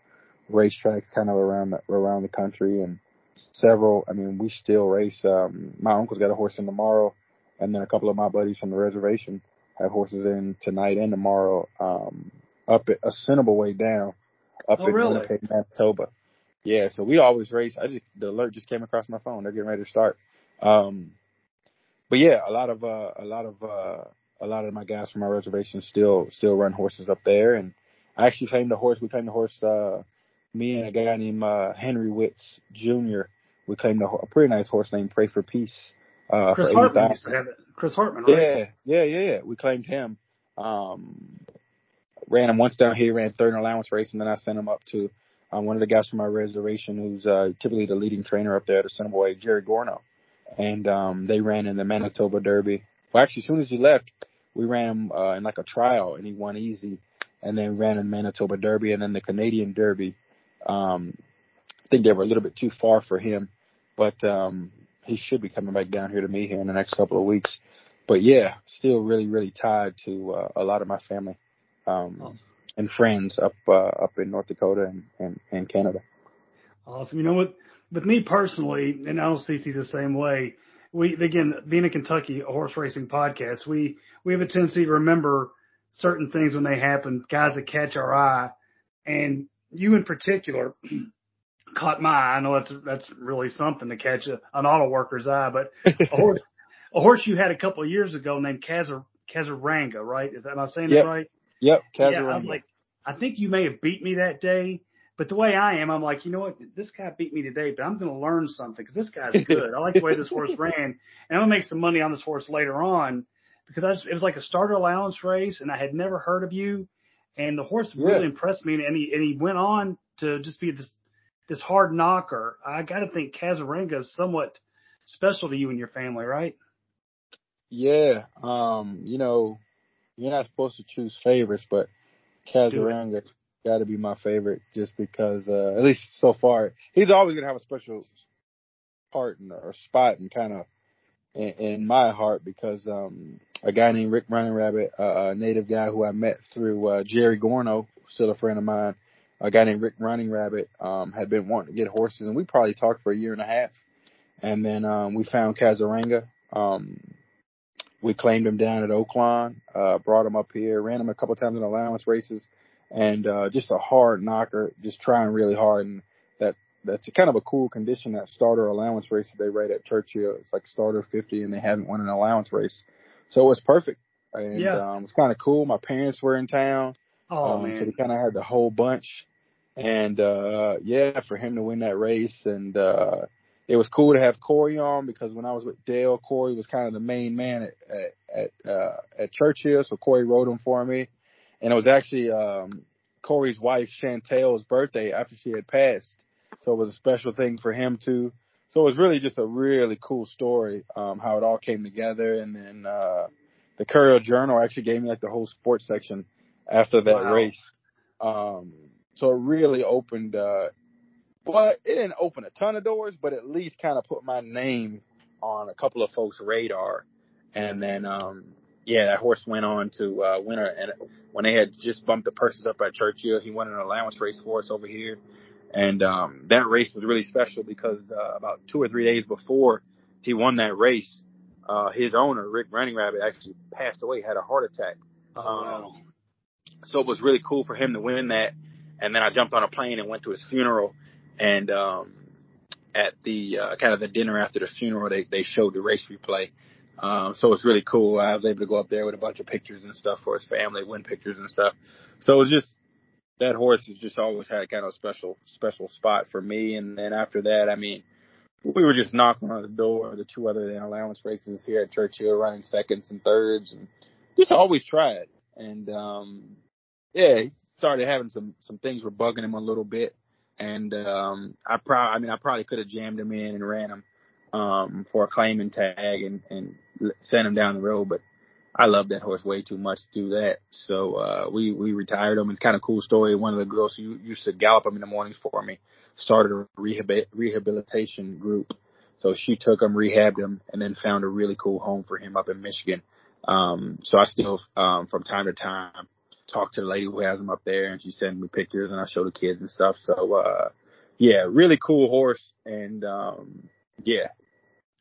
racetracks kind of around the, around the country and several. I mean, we still race. Um, my uncle's got a horse in tomorrow, and then a couple of my buddies from the reservation have horses in tonight and tomorrow. Um, up at Assiniboia Downs, up oh, in really? Winnipeg, Manitoba. Yeah, so we always race. I just the alert just came across my phone. They're getting ready to start. Um, but yeah, a lot of uh, a lot of uh, a lot of my guys from my reservation still still run horses up there. And I actually claimed the horse. We claimed the horse. Uh, me and a guy named uh, Henry Witts Jr. We claimed a, a pretty nice horse named Pray for Peace. Uh, Chris for Hartman used to have it. Chris Hartman, right? Yeah, yeah, yeah, yeah. We claimed him. Um, ran him once down here, ran third in allowance race, and then I sent him up to um, one of the guys from my reservation, who's uh, typically the leading trainer up there at the Assiniboine, Jerry Gorno. And um, they ran in the Manitoba Derby. Well, actually, as soon as he left, we ran him uh, in like a trial, and he won easy. And then ran in Manitoba Derby, and then the Canadian Derby. Um, I think they were a little bit too far for him, but um, he should be coming back down here to me here in the next couple of weeks. But yeah, still really, really tied to uh, a lot of my family um, oh. and friends up uh, up in North Dakota and, and, and Canada. Awesome. You know what? With me personally, and I know CC's the same way. We again, being a Kentucky horse racing podcast, we we have a tendency to remember certain things when they happen, guys that catch our eye, and you in particular [clears throat] caught my eye. I know that's that's really something to catch a, an auto worker's eye, but a horse, [laughs] a horse you had a couple of years ago named Kazar, Kazaranga, right? Is that am I saying Yep. that right? Yep, Yeah, I was like, I think you may have beat me that day, but the way I am, I'm like, you know what? This guy beat me today, but I'm going to learn something because this guy's [laughs] good. I like the way this horse ran, and I'm going to make some money on this horse later on because I just, it was like a starter allowance race, and I had never heard of you, and the horse Yeah. really impressed me, and he and he went on to just be this this hard knocker. I got to think Kazaranga is somewhat special to you and your family, right? Yeah, um, you know, you're not supposed to choose favorites, but Kazaranga got to be my favorite just because, uh, at least so far, he's always gonna have a special part and or spot and kind of in, in my heart because um, a guy named Rick Running Rabbit, uh, a native guy who I met through uh, Jerry Gorno, still a friend of mine. A guy named Rick Running Rabbit um, had been wanting to get horses, and we probably talked for a year and a half. And then um, we found Kazaranga. Um, we claimed him down at Oakland, uh, brought him up here, ran him a couple times in allowance races, and uh, just a hard knocker, just trying really hard. And that that's kind of a cool condition that starter allowance race that they rate at Churchill. It's like starter 50, and they haven't won an allowance race, so it was perfect. And Yeah. um, it's kind of cool. My parents were in town, Oh um, so man, they kind of had the whole bunch. And, uh, yeah, for him to win that race and, uh, it was cool to have Corey on because when I was with Dale, Corey was kind of the main man at, at, at, uh, at Churchill. So Corey rode him for me. And it was actually, um, Corey's wife Chantel's birthday after she had passed. So it was a special thing for him too. So it was really just a really cool story, um, how it all came together. And then, uh, the Courier Journal actually gave me like the whole sports section after that Wow. race. Um, so it really opened, uh, well, it didn't open a ton of doors, but at least kind of put my name on a couple of folks' radar. And then, um, yeah, that horse went on to, uh, win a, and when they had just bumped the purses up at Churchill, he won an allowance race for us over here. And, um, that race was really special because, uh, about two or three days before he won that race, uh, his owner, Rick Running Rabbit, actually passed away, had a heart attack. oh, um. So it was really cool for him to win that. And then I jumped on a plane and went to his funeral. And um, at the uh, kind of the dinner after the funeral, they they showed the race replay. Um, so it was really cool. I was able to go up there with a bunch of pictures and stuff for his family, win pictures and stuff. So it was just that horse has just always had kind of a special special spot for me. And then after that, I mean, we were just knocking on the door of the two other allowance races here at Churchill, running seconds and thirds, and just always tried. And um, yeah, he started having some some things were bugging him a little bit, and um, I probably, I mean, I probably could have jammed him in and ran him um, for a claiming tag and and sent him down the road, but I love that horse way too much to do that. So uh, we we retired him. It's kind of a cool story. One of the girls who used to gallop him in the mornings for me started a rehab- rehabilitation group. So she took him, rehabbed him, and then found a really cool home for him up in Michigan. Um, so I still, um, from time to time, talk to the lady who has him up there, and she sends me pictures, and I show the kids and stuff. So, uh, yeah, really cool horse, and um, yeah,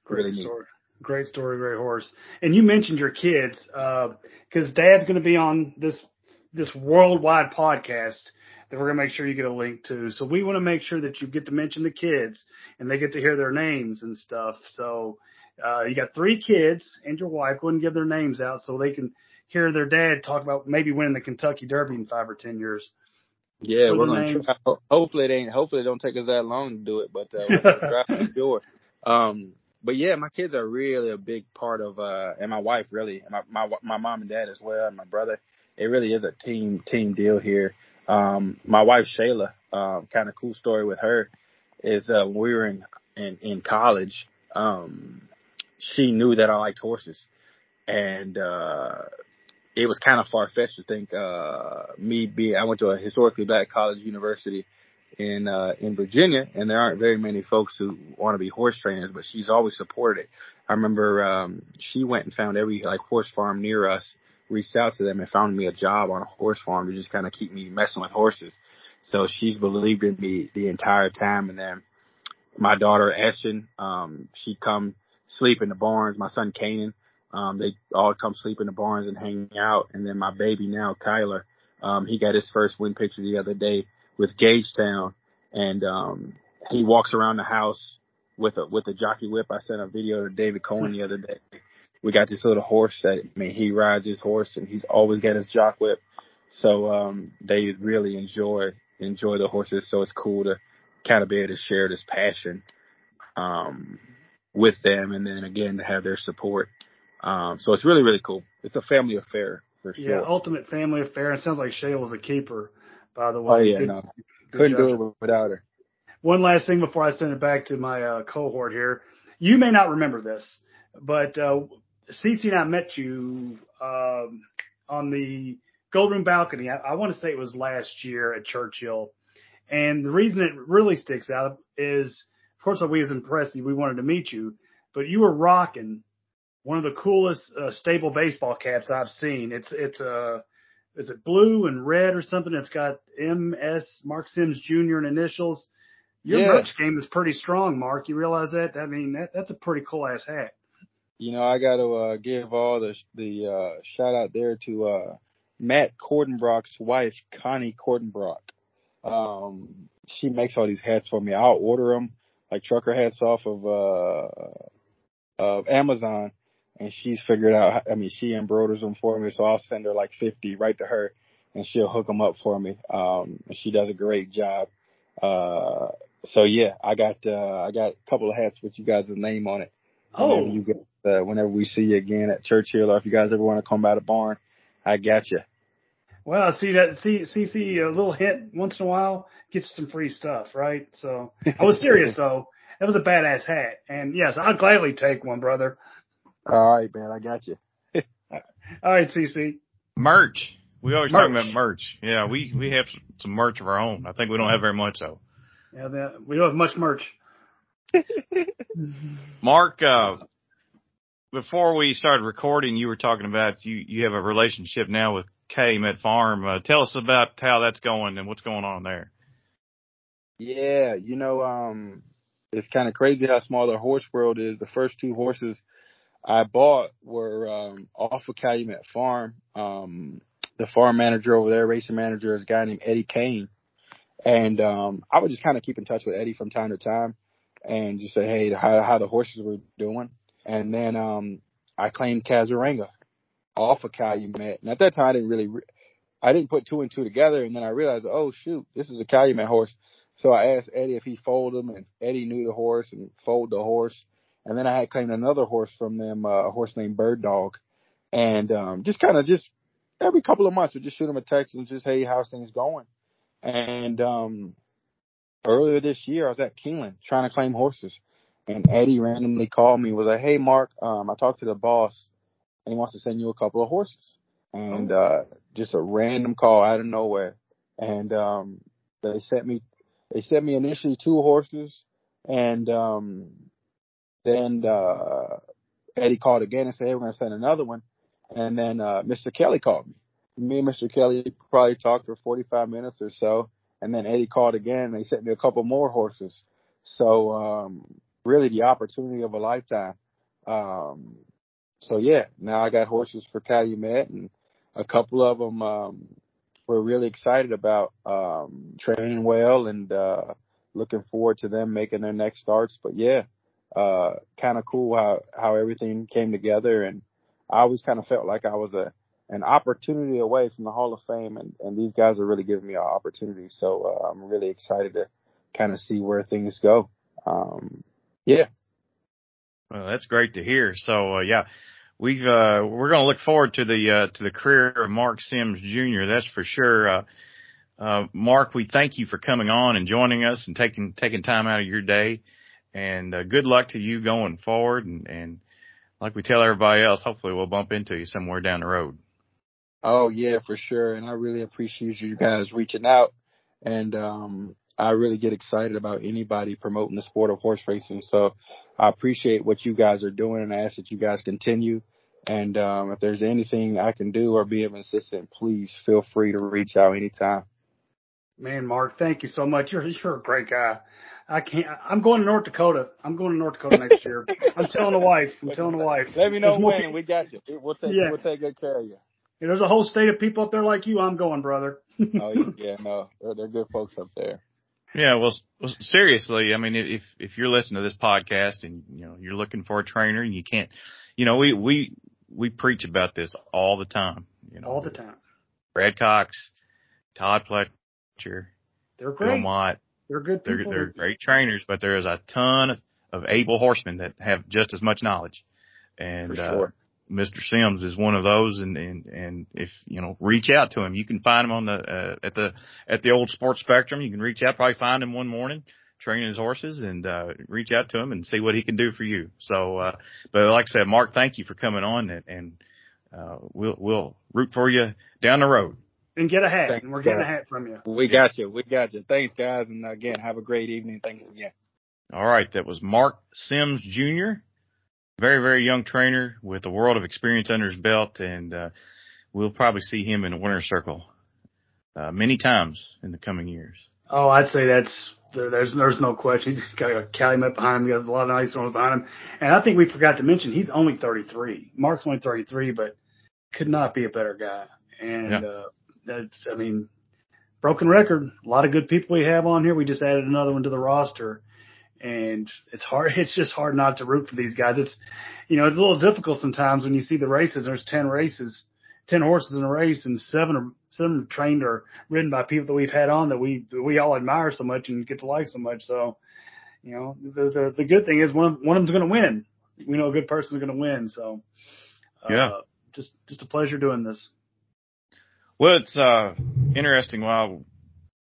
Great really neat. story. Great story, great horse. And you mentioned your kids, because Dad's going to be on this this worldwide podcast that we're going to make sure you get a link to. So we want to make sure that you get to mention the kids and they get to hear their names and stuff. So uh, you got three kids and your wife. Go ahead and give their names out so they can hear their dad talk about maybe winning the Kentucky Derby in five or ten years. Yeah, What we're gonna names? try. Hopefully it ain't. Hopefully it don't take us that long to do it, but uh, we're gonna [laughs] try. Um, but yeah, my kids are really a big part of, uh, and my wife really, and my my my mom and dad as well, and my brother. It really is a team team deal here. Um, my wife Shayla, um, kind of cool story with her is uh, when we were in in, in college. Um, she knew that I liked horses, and uh, it was kind of far fetched to think uh me be I went to a historically black college university in uh in Virginia and there aren't very many folks who want to be horse trainers but she's always supported it. I remember um she went and found every like horse farm near us, reached out to them and found me a job on a horse farm to just kind of keep me messing with horses. So she's believed in me the entire time. And then my daughter Ashton, um, she come sleep in the barns. My son Kanan, um, they all come sleep in the barns and hang out. And then my baby now, Kyler, um, he got his first win picture the other day with Gagetown and, um, he walks around the house with a, with a jockey whip. I sent a video to David Cohen the other day. We got this little horse that, I mean, he rides his horse and he's always got his jock whip. So, um, they really enjoy, enjoy the horses. So it's cool to kind of be able to share this passion, um, with them and then again to have their support. Um, so it's really, really cool. It's a family affair for sure. Yeah, ultimate family affair. It sounds like Shayla's a keeper, by the way. Oh yeah, good, no. Good Couldn't job. do it without her. One last thing before I send it back to my uh, cohort here. You may not remember this, but uh, CC and I met you um, on the Gold Room balcony. I, I want to say it was last year at Churchill. And the reason it really sticks out is, of course, we was impressed. We wanted to meet you, but you were rocking one of the coolest uh, stable baseball caps I've seen. It's it's a uh, is it blue and red or something? It's got M.S. Mark Simms Jr. and initials. Your yeah. merch game is pretty strong, Mark. You realize that? I mean, that, that's a pretty cool ass hat. You know, I got to uh, give all the the uh, shout out there to uh, Matt Cordenbrock's wife, Connie Cordenbrock. Um, she makes all these hats for me. I'll order them like trucker hats off of uh, of Amazon, and she's figured out. I mean, she embroiders them for me, so I'll send her like fifty right to her, and she'll hook them up for me. Um, and she does a great job. Uh, so yeah, I got uh, I got a couple of hats with you guys' name on it. Oh, you get uh, whenever we see you again at Churchill, or if you guys ever want to come by the barn, I got you. Well, I see that. See, see, see a little hint once in a while gets some free stuff, right? So I was serious [laughs] though. That was a badass hat, and yes, I'll gladly take one, brother. All right, man, I got you. [laughs] All right, CC. Merch. We always merch. talk about merch. Yeah, we we have some merch of our own. I think we don't have very much though. Yeah, that, we don't have much merch. [laughs] Mark, uh, before we started recording, you were talking about you you have a relationship now with Calumet Farm. Uh, tell us about how that's going and what's going on there. Yeah, you know, um, it's kind of crazy how small the horse world is. The first two horses I bought were um, off of Calumet Farm. Um, the farm manager over there, racing manager, is a guy named Eddie Kane. And um, I would just kind of keep in touch with Eddie from time to time and just say, hey, how, how the horses were doing. And then um, I claimed Kazaranga off of Calumet. And at that time, I didn't really, re- I didn't put two and two together. And then I realized, oh shoot, this is a Calumet horse. So I asked Eddie if he foaled him, and Eddie knew the horse and foaled the horse. And then I had claimed another horse from them, uh, a horse named Bird Dog, and um, just kind of just every couple of months, we just shoot him a text and just, hey, how's things going? And um, earlier this year, I was at Keeneland trying to claim horses, and Eddie randomly called me was like, "Hey, Mark, um, I talked to the boss, and he wants to send you a couple of horses." And oh. uh, just a random call out of nowhere, and um, they sent me they sent me initially two horses, and um, then uh, Eddie called again and said, "Hey, we're going to send another one." And then uh, Mr. Kelley called me. Me and Mr. Kelley probably talked for 45 minutes or so, and then Eddie called again. and They sent me a couple more horses. So um, really, the opportunity of a lifetime. Um, so yeah, now I got horses for Calumet, and a couple of them um, we're really excited about um, training well and uh, looking forward to them making their next starts. But yeah, uh, kind of cool how how everything came together, and I always kind of felt like I was a an opportunity away from the Hall of Fame, and, and these guys are really giving me an opportunity. So uh, I'm really excited to kind of see where things go. Um, yeah. Well, that's great to hear. So uh, yeah, we've uh, we're going to look forward to the uh, to the career of Mark Simms Jr. That's for sure. Uh, uh, Mark, we thank you for coming on and joining us and taking taking time out of your day. And uh, good luck to you going forward. And, and like we tell everybody else, hopefully we'll bump into you somewhere down the road. Oh yeah, for sure. And I really appreciate you guys reaching out. And um, I really get excited about anybody promoting the sport of horse racing. So I appreciate what you guys are doing and I ask that you guys continue. And um, if there's anything I can do or be of assistance, please feel free to reach out anytime. Man, Mark, thank you so much. You're you're a great guy. I can't. I'm going to North Dakota. I'm going to North Dakota next year. I'm telling the wife. I'm telling the wife. Let me know when. people- We got you. We'll take Yeah. we'll take good care of you. There's a whole state of people up there like you. I'm going, brother. Oh yeah, [laughs] no, they're, they're good folks up there. Yeah, well, well, seriously, I mean, if if you're listening to this podcast and you know you're looking for a trainer and you can't, you know, we we we preach about this all the time. You know, All the time. Brad Cox, Todd Pletcher, They're Bill great. Mott, They're good they're they're great trainers, but there is a ton of, of able horsemen that have just as much knowledge. And For uh. Mr. Simms is one of those, and and and if you know, reach out to him. You can find him on the uh, at the at the old Sports Spectrum. You can reach out, probably find him one morning training his horses, and uh, reach out to him and see what he can do for you. So, uh, but like I said, Mark, thank you for coming on, and, and uh, we'll we'll root for you down the road. And get a hat. Thanks, and we're getting a hat from you. We got you. We got you. Thanks, guys, and again, have a great evening. Thanks again. All right, that was Mark Simms Jr. Very, very young trainer with a world of experience under his belt, and uh, we'll probably see him in the winner's circle uh, many times in the coming years. Oh, I'd say that's there's there's no question. He's got a Calumet behind him. He has a lot of nice ones behind him. And I think we forgot to mention he's only 33. Mark's only 33, but could not be a better guy. And Yeah. uh, that's I mean, broken record. A lot of good people we have on here. We just added another one to the roster. And it's hard. [laughs] It's just hard not to root for these guys. It's, you know, it's a little difficult sometimes when you see the races. There's 10 races, 10 horses in a race and seven are, seven are trained or ridden by people that we've had on that we, that we all admire so much and get to like so much. So, you know, the, the, the good thing is one of, one of them's going to win. We know a good person's going to win. So, uh, Yeah. just, just a pleasure doing this. Well, it's uh, interesting. While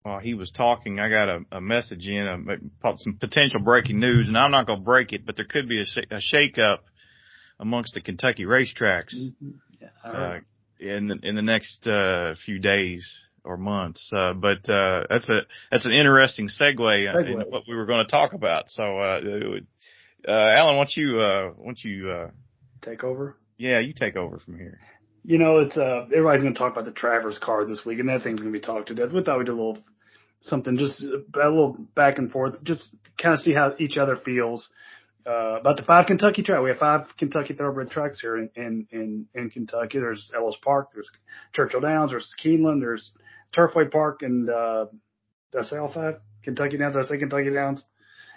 while he was talking, I got a, a message in, uh, some potential breaking news, and I'm not going to break it, but there could be a, sh- a shake up amongst the Kentucky racetracks. Yeah, I heard. uh, in the, in the next uh, few days or months. Uh, but uh, that's a that's an interesting segue, Segue. into what we were going to talk about. So, uh, uh, Alan, why don't you uh, why don't you uh, take over. yeah, you take over from here. You know, it's uh everybody's going to talk about the Travers car this week, and that thing's going to be talked to death. We thought we'd do a little something, just a little back and forth, just kind of see how each other feels uh, about the five Kentucky track. We have five Kentucky thoroughbred tracks here in in in, in Kentucky. There's Ellis Park, there's Churchill Downs, there's Keeneland, there's Turfway Park, and uh, did I say all five? Kentucky Downs. Did I say Kentucky Downs?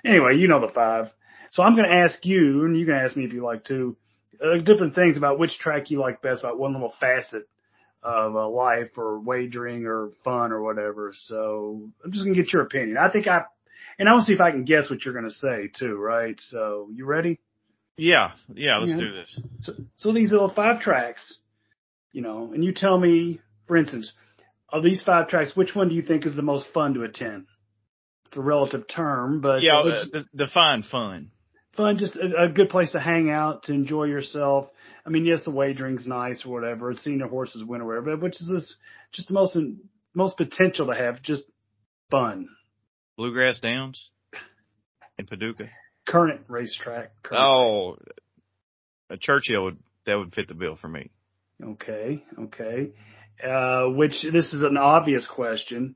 Anyway, you know the five. So I'm going to ask you, and you can ask me if you like too, uh, different things about which track you like best, about one little facet of uh, life or wagering or fun or whatever. So I'm just gonna get your opinion. I think I, and I want to see if I can guess what you're gonna say too, right? So you ready? Yeah, yeah, let's Yeah. do this. So, so these little five tracks, you know, and you tell me, for instance, of these five tracks, which one do you think is the most fun to attend? It's a relative term, but yeah, uh, which- uh, define fun. Fun, just a, a good place to hang out, to enjoy yourself. I mean, yes, the wagering's nice or whatever, seeing your horses win or whatever, but which is this, just the most most potential to have, just fun. Bluegrass Downs in Paducah. Current racetrack. Current. Oh, a Churchill would that would fit the bill for me. Okay, okay. Uh, which this is an obvious question,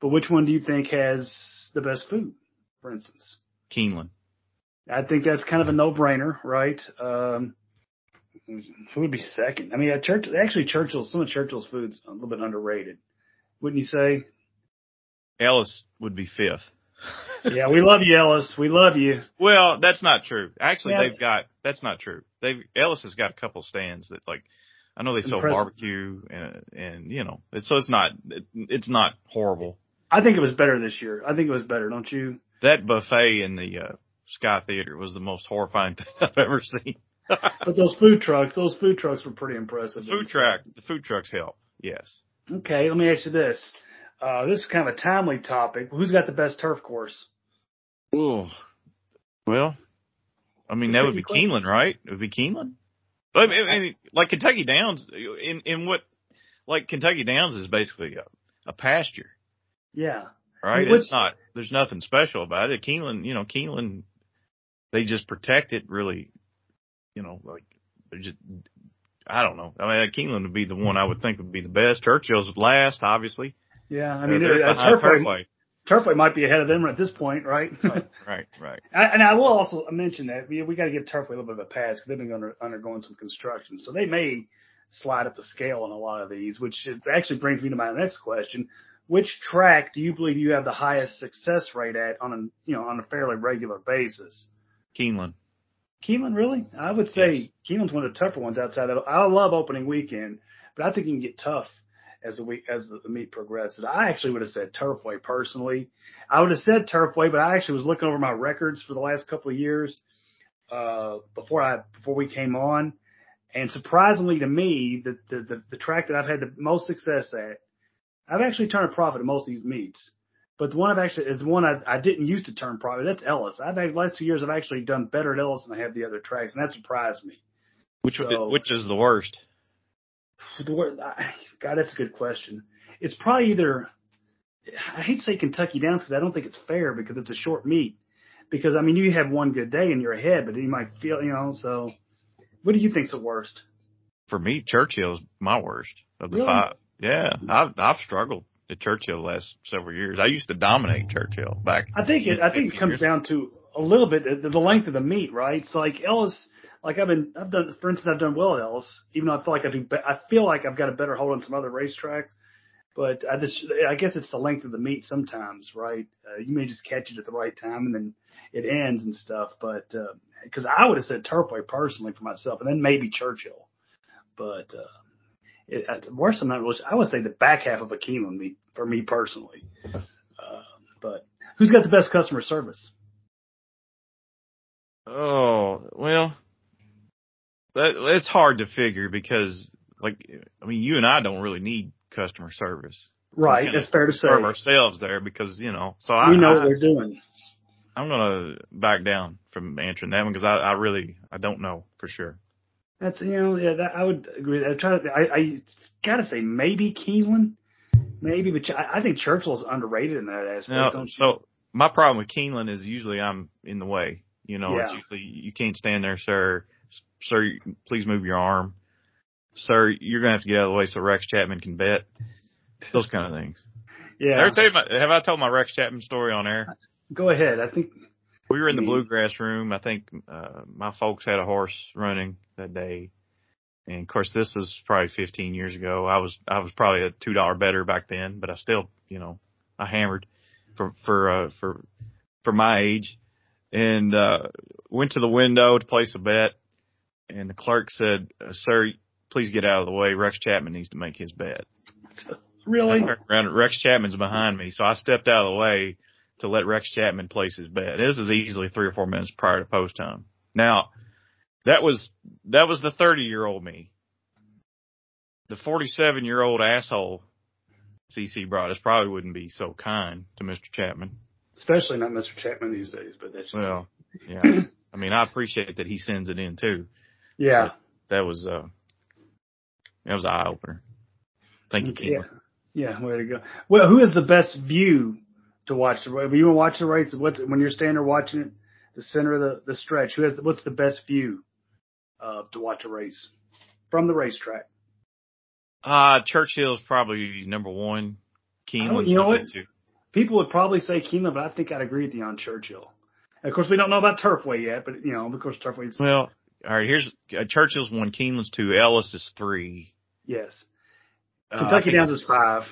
but which one do you think has the best food, for instance? Keeneland. I think that's kind of a no-brainer, right? Um, who would be second? I mean, at Church, actually, Churchill's some of Churchill's food's a little bit underrated, wouldn't you say? Ellis would be fifth. [laughs] Yeah, we love you, Ellis. We love you. Well, that's not true. Actually, Yeah. they've got that's not true. They've Ellis has got a couple stands that like I know they sell Impressive. barbecue and and you know it's, so it's not it, it's not horrible. I think it was better this year. I think it was better, don't you? That buffet in the uh, Sky Theater was the most horrifying [laughs] thing I've ever seen. [laughs] But those food trucks, those food trucks were pretty impressive. the food truck the food trucks help. Yes. Okay, let me ask you this. Uh, this is kind of a timely topic. Who's got the best turf course? Ooh. Well, I mean that would be question. Keeneland, right? It would be Keeneland. I mean, I mean, like Kentucky Downs in in what like Kentucky Downs is basically a, a pasture. Yeah. right? It's not. There's nothing special about it. Keeneland, you know, Keeneland, they just protect it really. You know, like they're just. I don't know. I mean, Keeneland would be the one I would think would be the best. Churchill's last, obviously. Yeah, I mean, They're uh, Turfway, Turfway might be ahead of them at this point, right? Right, [laughs] right, right. I, and I will also mention that we, we got to give Turfway a little bit of a pass because they've been under, undergoing some construction, so they may slide up the scale on a lot of these. Which actually brings me to my next question: Which track do you believe you have the highest success rate at on a you know on a fairly regular basis? Keeneland. Keeneland, really? I would say Yes. Keeneland's one of the tougher ones outside of. I love opening weekend, but I think it can get tough as the week as the meet progresses. I actually would have said Turfway personally. I would have said Turfway, but I actually was looking over my records for the last couple of years uh, before I before we came on, and surprisingly to me, the the the, the track that I've had the most success at, I've actually turned a profit at most of these meets. But the one I've actually is the one I, I didn't used to turn profit. That's Ellis. I've had the last two years I've actually done better at Ellis than I have the other tracks, and that surprised me. Which So- which is the worst? The word, I- God, that's a good question. It's probably either. I hate to say Kentucky Downs because I don't think it's fair because it's a short meet. Because I mean, you have one good day and you're ahead, but then you might feel, you know. So, what do you think's the worst? For me, Churchill's my worst of the Really? five. Yeah, I've I've struggled at Churchill the last several years. I used to dominate Churchill back. I think it. I think it comes years. down to a little bit the, the length of the meet, right? It's like Ellis. Like I've been, I've done. For instance, I've done well at Ellis, even though I feel like I do. Be, I feel like I've got a better hold on some other racetracks. But I just, I guess it's the length of the meet sometimes, right? Uh, you may just catch it at the right time and then it ends and stuff. But because I would have said Turfway personally for myself, and then maybe Churchill. But uh, it, at the worst that was I would say the back half of a Keeneland meet for me personally. Uh, but who's got the best customer service? Oh well, that it's hard to figure because like I mean, you and I don't really need customer service. Right, that's fair to say. Serve ourselves there because you know. So I, We know I what they're doing. I'm gonna back down from answering that one because I, I really I don't know for sure. That's you know, yeah, that, I would agree. I try to. I, I gotta say maybe Keeneland, maybe, but I, I think Churchill's underrated in that aspect. Now, don't you? so my problem with Keeneland is usually I'm in the way. You know, it's usually you can't stand there, sir. Sir, please move your arm. Sir, you're gonna have to get out of the way so Rex Chapman can bet. Those kind of things. yeah, tell you my, have I told my Rex Chapman story on air? go ahead. I think We were in the bluegrass room. I think uh, my folks had a horse running that day, and of course, this is probably 15 years ago. I was I was probably a two dollar better back then, but I still, you know, I hammered for for uh, for for my age, and uh, went to the window to place a bet, and the clerk said, uh, "Sir, please get out of the way. Rex Chapman needs to make his bet." really. Around, Rex Chapman's behind me, so I stepped out of the way to let Rex Chapman place his bet. This is easily three or four minutes prior to post time. Now, that was that was the thirty year old me. The forty seven year old asshole CC Broaddus probably wouldn't be so kind to Mr. Chapman. Especially not Mr. Chapman these days, but that's just Well, yeah. [clears throat] I mean, I appreciate that he sends it in too. yeah. That was uh that was an eye opener. Thank you, Yeah. Yeah, way to go. Well, who is the best view to watch the race? If you want to watch the race, what's when you're standing there watching it, the center of the, the stretch, who has what's the best view uh, to watch a race from the racetrack? Uh Churchill's probably number one. Keeneland's you know number what? two. People would probably say Keeneland, but I think I'd agree with you on Churchill. Of course, we don't know about Turfway yet, but you know, of course, Turfway's Well, all right. Here's uh, Churchill's one, Keeneland's two, Ellis is three. yes. Uh, Kentucky think Downs is five.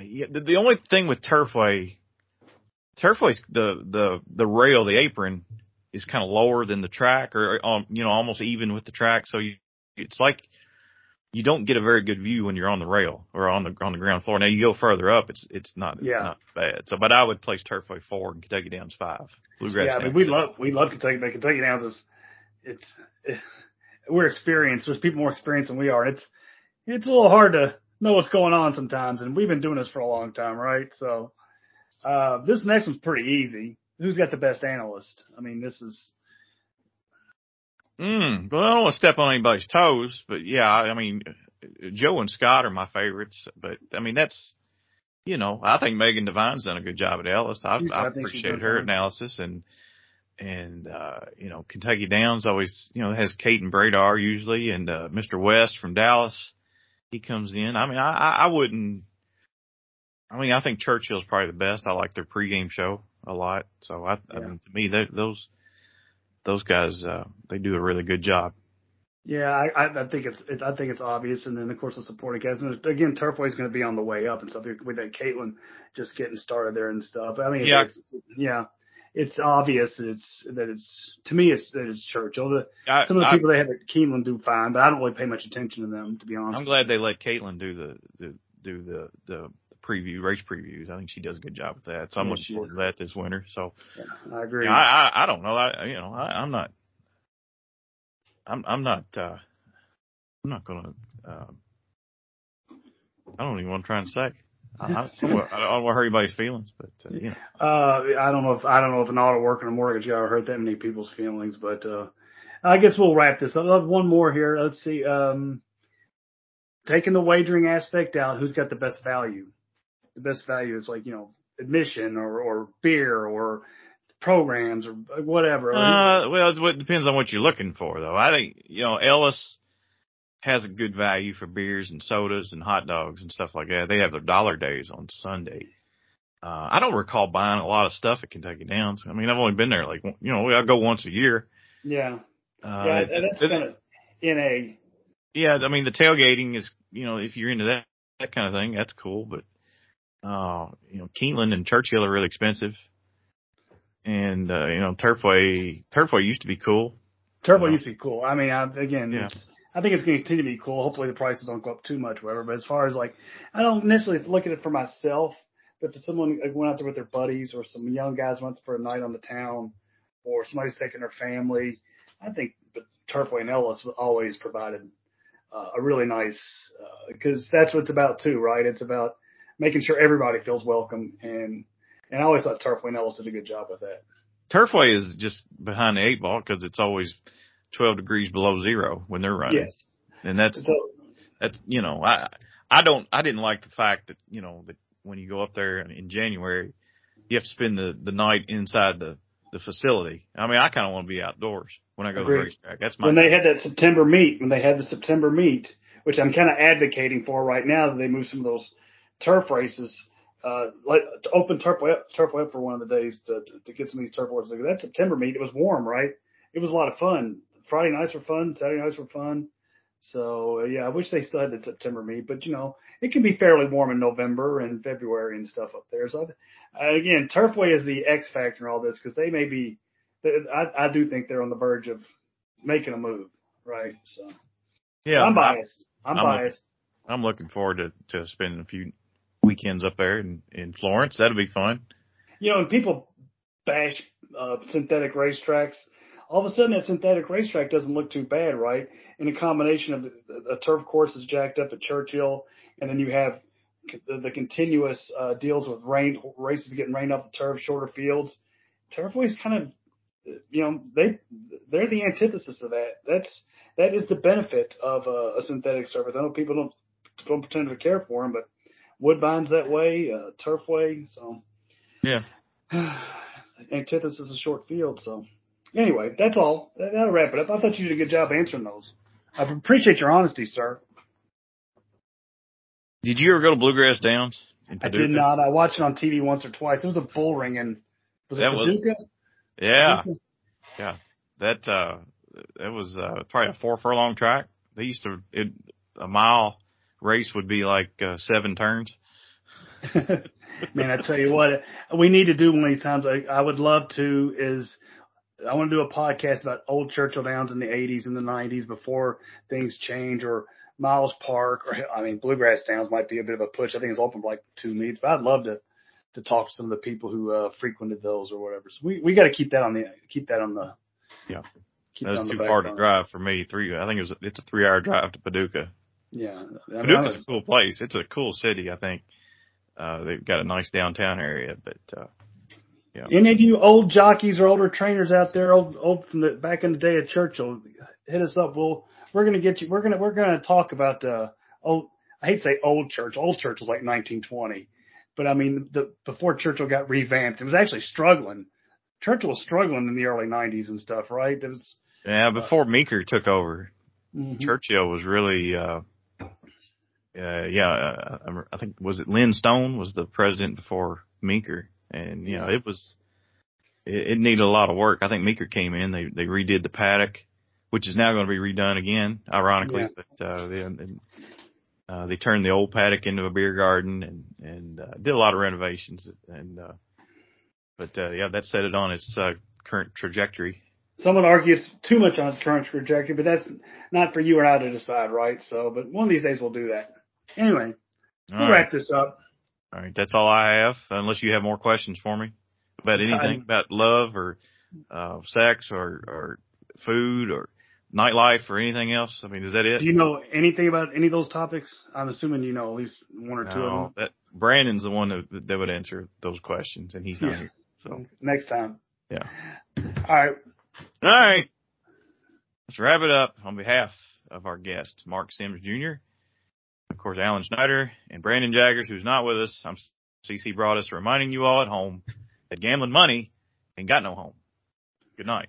Yeah, the, the only thing with Turfway, Turfway's the the the rail, the apron is kind of lower than the track, or um, you know, almost even with the track. So you, it's like you don't get a very good view when you're on the rail or on the on the ground floor. Now you go further up, it's it's not Yeah. not bad. So, but I would place Turfway four and Kentucky Downs five. Bluegrass. yeah, I mean, we six. love we love Kentucky, but Kentucky Downs is it's [laughs] we're experienced. There's people more experienced than we are. It's it's a little hard to know what's going on sometimes, and we've been doing this for a long time, right? So uh, this next one's pretty easy. Who's got the best analyst? I mean, this is Mm, well, I don't want to step on anybody's toes, but yeah, I mean, Joe and Scott are my favorites. But I mean, that's you know, I think Megan Devine's done a good job at Ellis. I she's appreciated done her analysis and and uh, you know, Kentucky Downs always you know has Kate and Bradar usually, and uh, Mr. West from Dallas, he comes in. I mean, I I I wouldn't. I mean, I think Churchill's probably the best. I like their pregame show a lot. So I, I mean, to me, they, those those guys, uh, they do a really good job. Yeah, I, I, I think it's, it, I think it's obvious, and then of course the supporting cast, and again, Turfway's going to be on the way up and stuff with that Caitlin just getting started there and stuff. I mean, Yeah. yeah, it's obvious that it's that it's to me it's that it's Churchill. The, I, some of the I, people they have at Keeneland do fine, but I don't really pay much attention to them to be honest. I'm glad they let Caitlin do the, the do the the preview race previews. I think she does a good job with that. So I'm Yeah, looking forward to that this winter. So I agree. Yeah, I, I I don't know. I you know I, I'm not. I'm I'm not. uh I'm not gonna. Uh, I don't even want to try and say. I, I, don't want- I to hurt anybody's feelings, but uh, you know. Uh, I don't know if I don't know if an auto worker and a mortgage guy hurt that many people's feelings, but uh, I guess we'll wrap this up. Uh, One more here. Let's see. Um, taking the wagering aspect out, who's got the best value? The best value is like you know admission or or beer or programs or whatever. Uh, well, it depends on what you're looking for, though. I think you know Ellis has a good value for beers and sodas and hot dogs and stuff like that. They have their dollar days on Sunday. Uh, I don't recall buying a lot of stuff at Kentucky Downs. I mean, I've only been there like you know I go once a year. yeah, Uh, yeah, that's kind of in a Yeah, I mean the tailgating is you know if you're into that that kind of thing, that's cool. But uh, you know Keeneland and Churchill are really expensive, and uh, you know Turfway Turfway used to be cool. Yeah. used to be cool. I mean, I, again, Yeah. it's, I think it's going to continue to be cool. Hopefully the prices don't go up too much, whatever. But as far as like, I don't necessarily look at it for myself. But if someone went out there with their buddies or some young guys went for a night on the town or somebody's taking their family, I think the Turfway and Ellis always provided uh, a really nice, because that's what it's about too, right? It's about making sure everybody feels welcome. And, and I always thought Turfway and Ellis did a good job with that. Turfway is just behind the eight ball because it's always 12 degrees below zero when they're running. Yes. And that's, So, that's, you know, I, I don't, I didn't like the fact that, you know, that when you go up there in January, you have to spend the, the night inside the, the facility. I mean, I kind of want to be outdoors when I go to the racetrack. That's my, when they had that September meet, when they had the September meet, which I'm kind of advocating for right now, that they move some of those turf races, uh, like to open turf up, Turfway up for one of the days to, to, to get some of these turf races. That September meet, it was warm, right? It was a lot of fun. Friday nights were fun. Saturday nights were fun. So uh, yeah, I wish they still had the September meet, but you know, it can be fairly warm in November and February and stuff up there. So uh, again, Turfway is the X factor in all this because they may be. I, I do think they're on the verge of making a move, right? So yeah, I'm biased. I'm, I'm looking- biased. I'm looking forward to, to spending a few weekends up there in, in Florence. That'll be fun. You know, and people bash uh, synthetic racetracks, all of a sudden that synthetic racetrack doesn't look too bad, right? In a combination of a turf course is jacked up at Churchill, and then you have the, the continuous uh, deals with rain races getting rained off the turf, shorter fields. Turfway's kind of, you know, they they're the antithesis of that. That's that is the benefit of a, a synthetic surface. I know people don't don't pretend to care for them, but Woodbine's that way, uh, Turfway, so. Yeah. [sighs] antithesis is a short field. So anyway, that's all. That- That'll wrap it up. I thought you did a good job answering those. I appreciate your honesty, sir. Did you ever go to Bluegrass Downs? I did not. I watched it on TV once or twice. It was a bull and Was it That was- Paducah? Yeah. Paducah? Yeah. That, uh, that was, uh, probably a four furlong track. They used to, it, a mile race would be like, uh, seven turns. [laughs] Man, I tell you what, we need to do one of these times. I, I would love to is I want to do a podcast about old Churchill Downs in the 80s and the 90s before things change or Miles Park or I mean Bluegrass Downs might be a bit of a push. I think it's open for like two meets, but I'd love to to talk to some of the people who uh, frequented those or whatever. So we we got to keep that on the keep that on the Yeah. Keep That that was too far to drive for me. Three, I think it was, it's a three hour drive to Paducah. Yeah, I mean, Paducah's was- a cool place. It's a cool city, I think. Uh, they've got a nice downtown area, but, uh, Any of you old jockeys or older trainers out there, old old from the back in the day at Churchill, hit us up. We'll we're gonna get you. We're gonna we're gonna talk about uh old. I hate to say old church. Old church was like 1920, but I mean the before Churchill got revamped, it was actually struggling. Churchill was struggling in the early 90s and stuff, right? It was yeah, before Meeker took over, mhm. Churchill was really, uh, uh, yeah, uh, I think was it Lynn Stone was the president before Meeker, and you know it was it, it needed a lot of work. I think Meeker came in, they they redid the paddock, which is now going to be redone again, ironically, Yeah. but uh, they, uh, they turned the old paddock into a beer garden and and uh, did a lot of renovations and uh, but uh, yeah, that set it on its uh, current trajectory. Some would argue it's too much on its current trajectory, but that's not for you or I to decide, right? So, but one of these days we'll do that. Anyway, All we'll right. wrap this up. All right, that's all I have. Unless you have more questions for me about anything about love or uh, sex or or food or nightlife or anything else. I mean, is that it? Do you know anything about any of those topics? I'm assuming you know at least one or two of them. that Brandon's the one that that would answer those questions, and he's not Yeah. here. So, Next time. Yeah. All right. all right, let's wrap it up on behalf of our guest, Mark Simms Jr., of course, Alan Schneider and Brandon Jaggers, who's not with us. I'm CC Broaddus reminding you all at home that gambling money ain't got no home. Good night.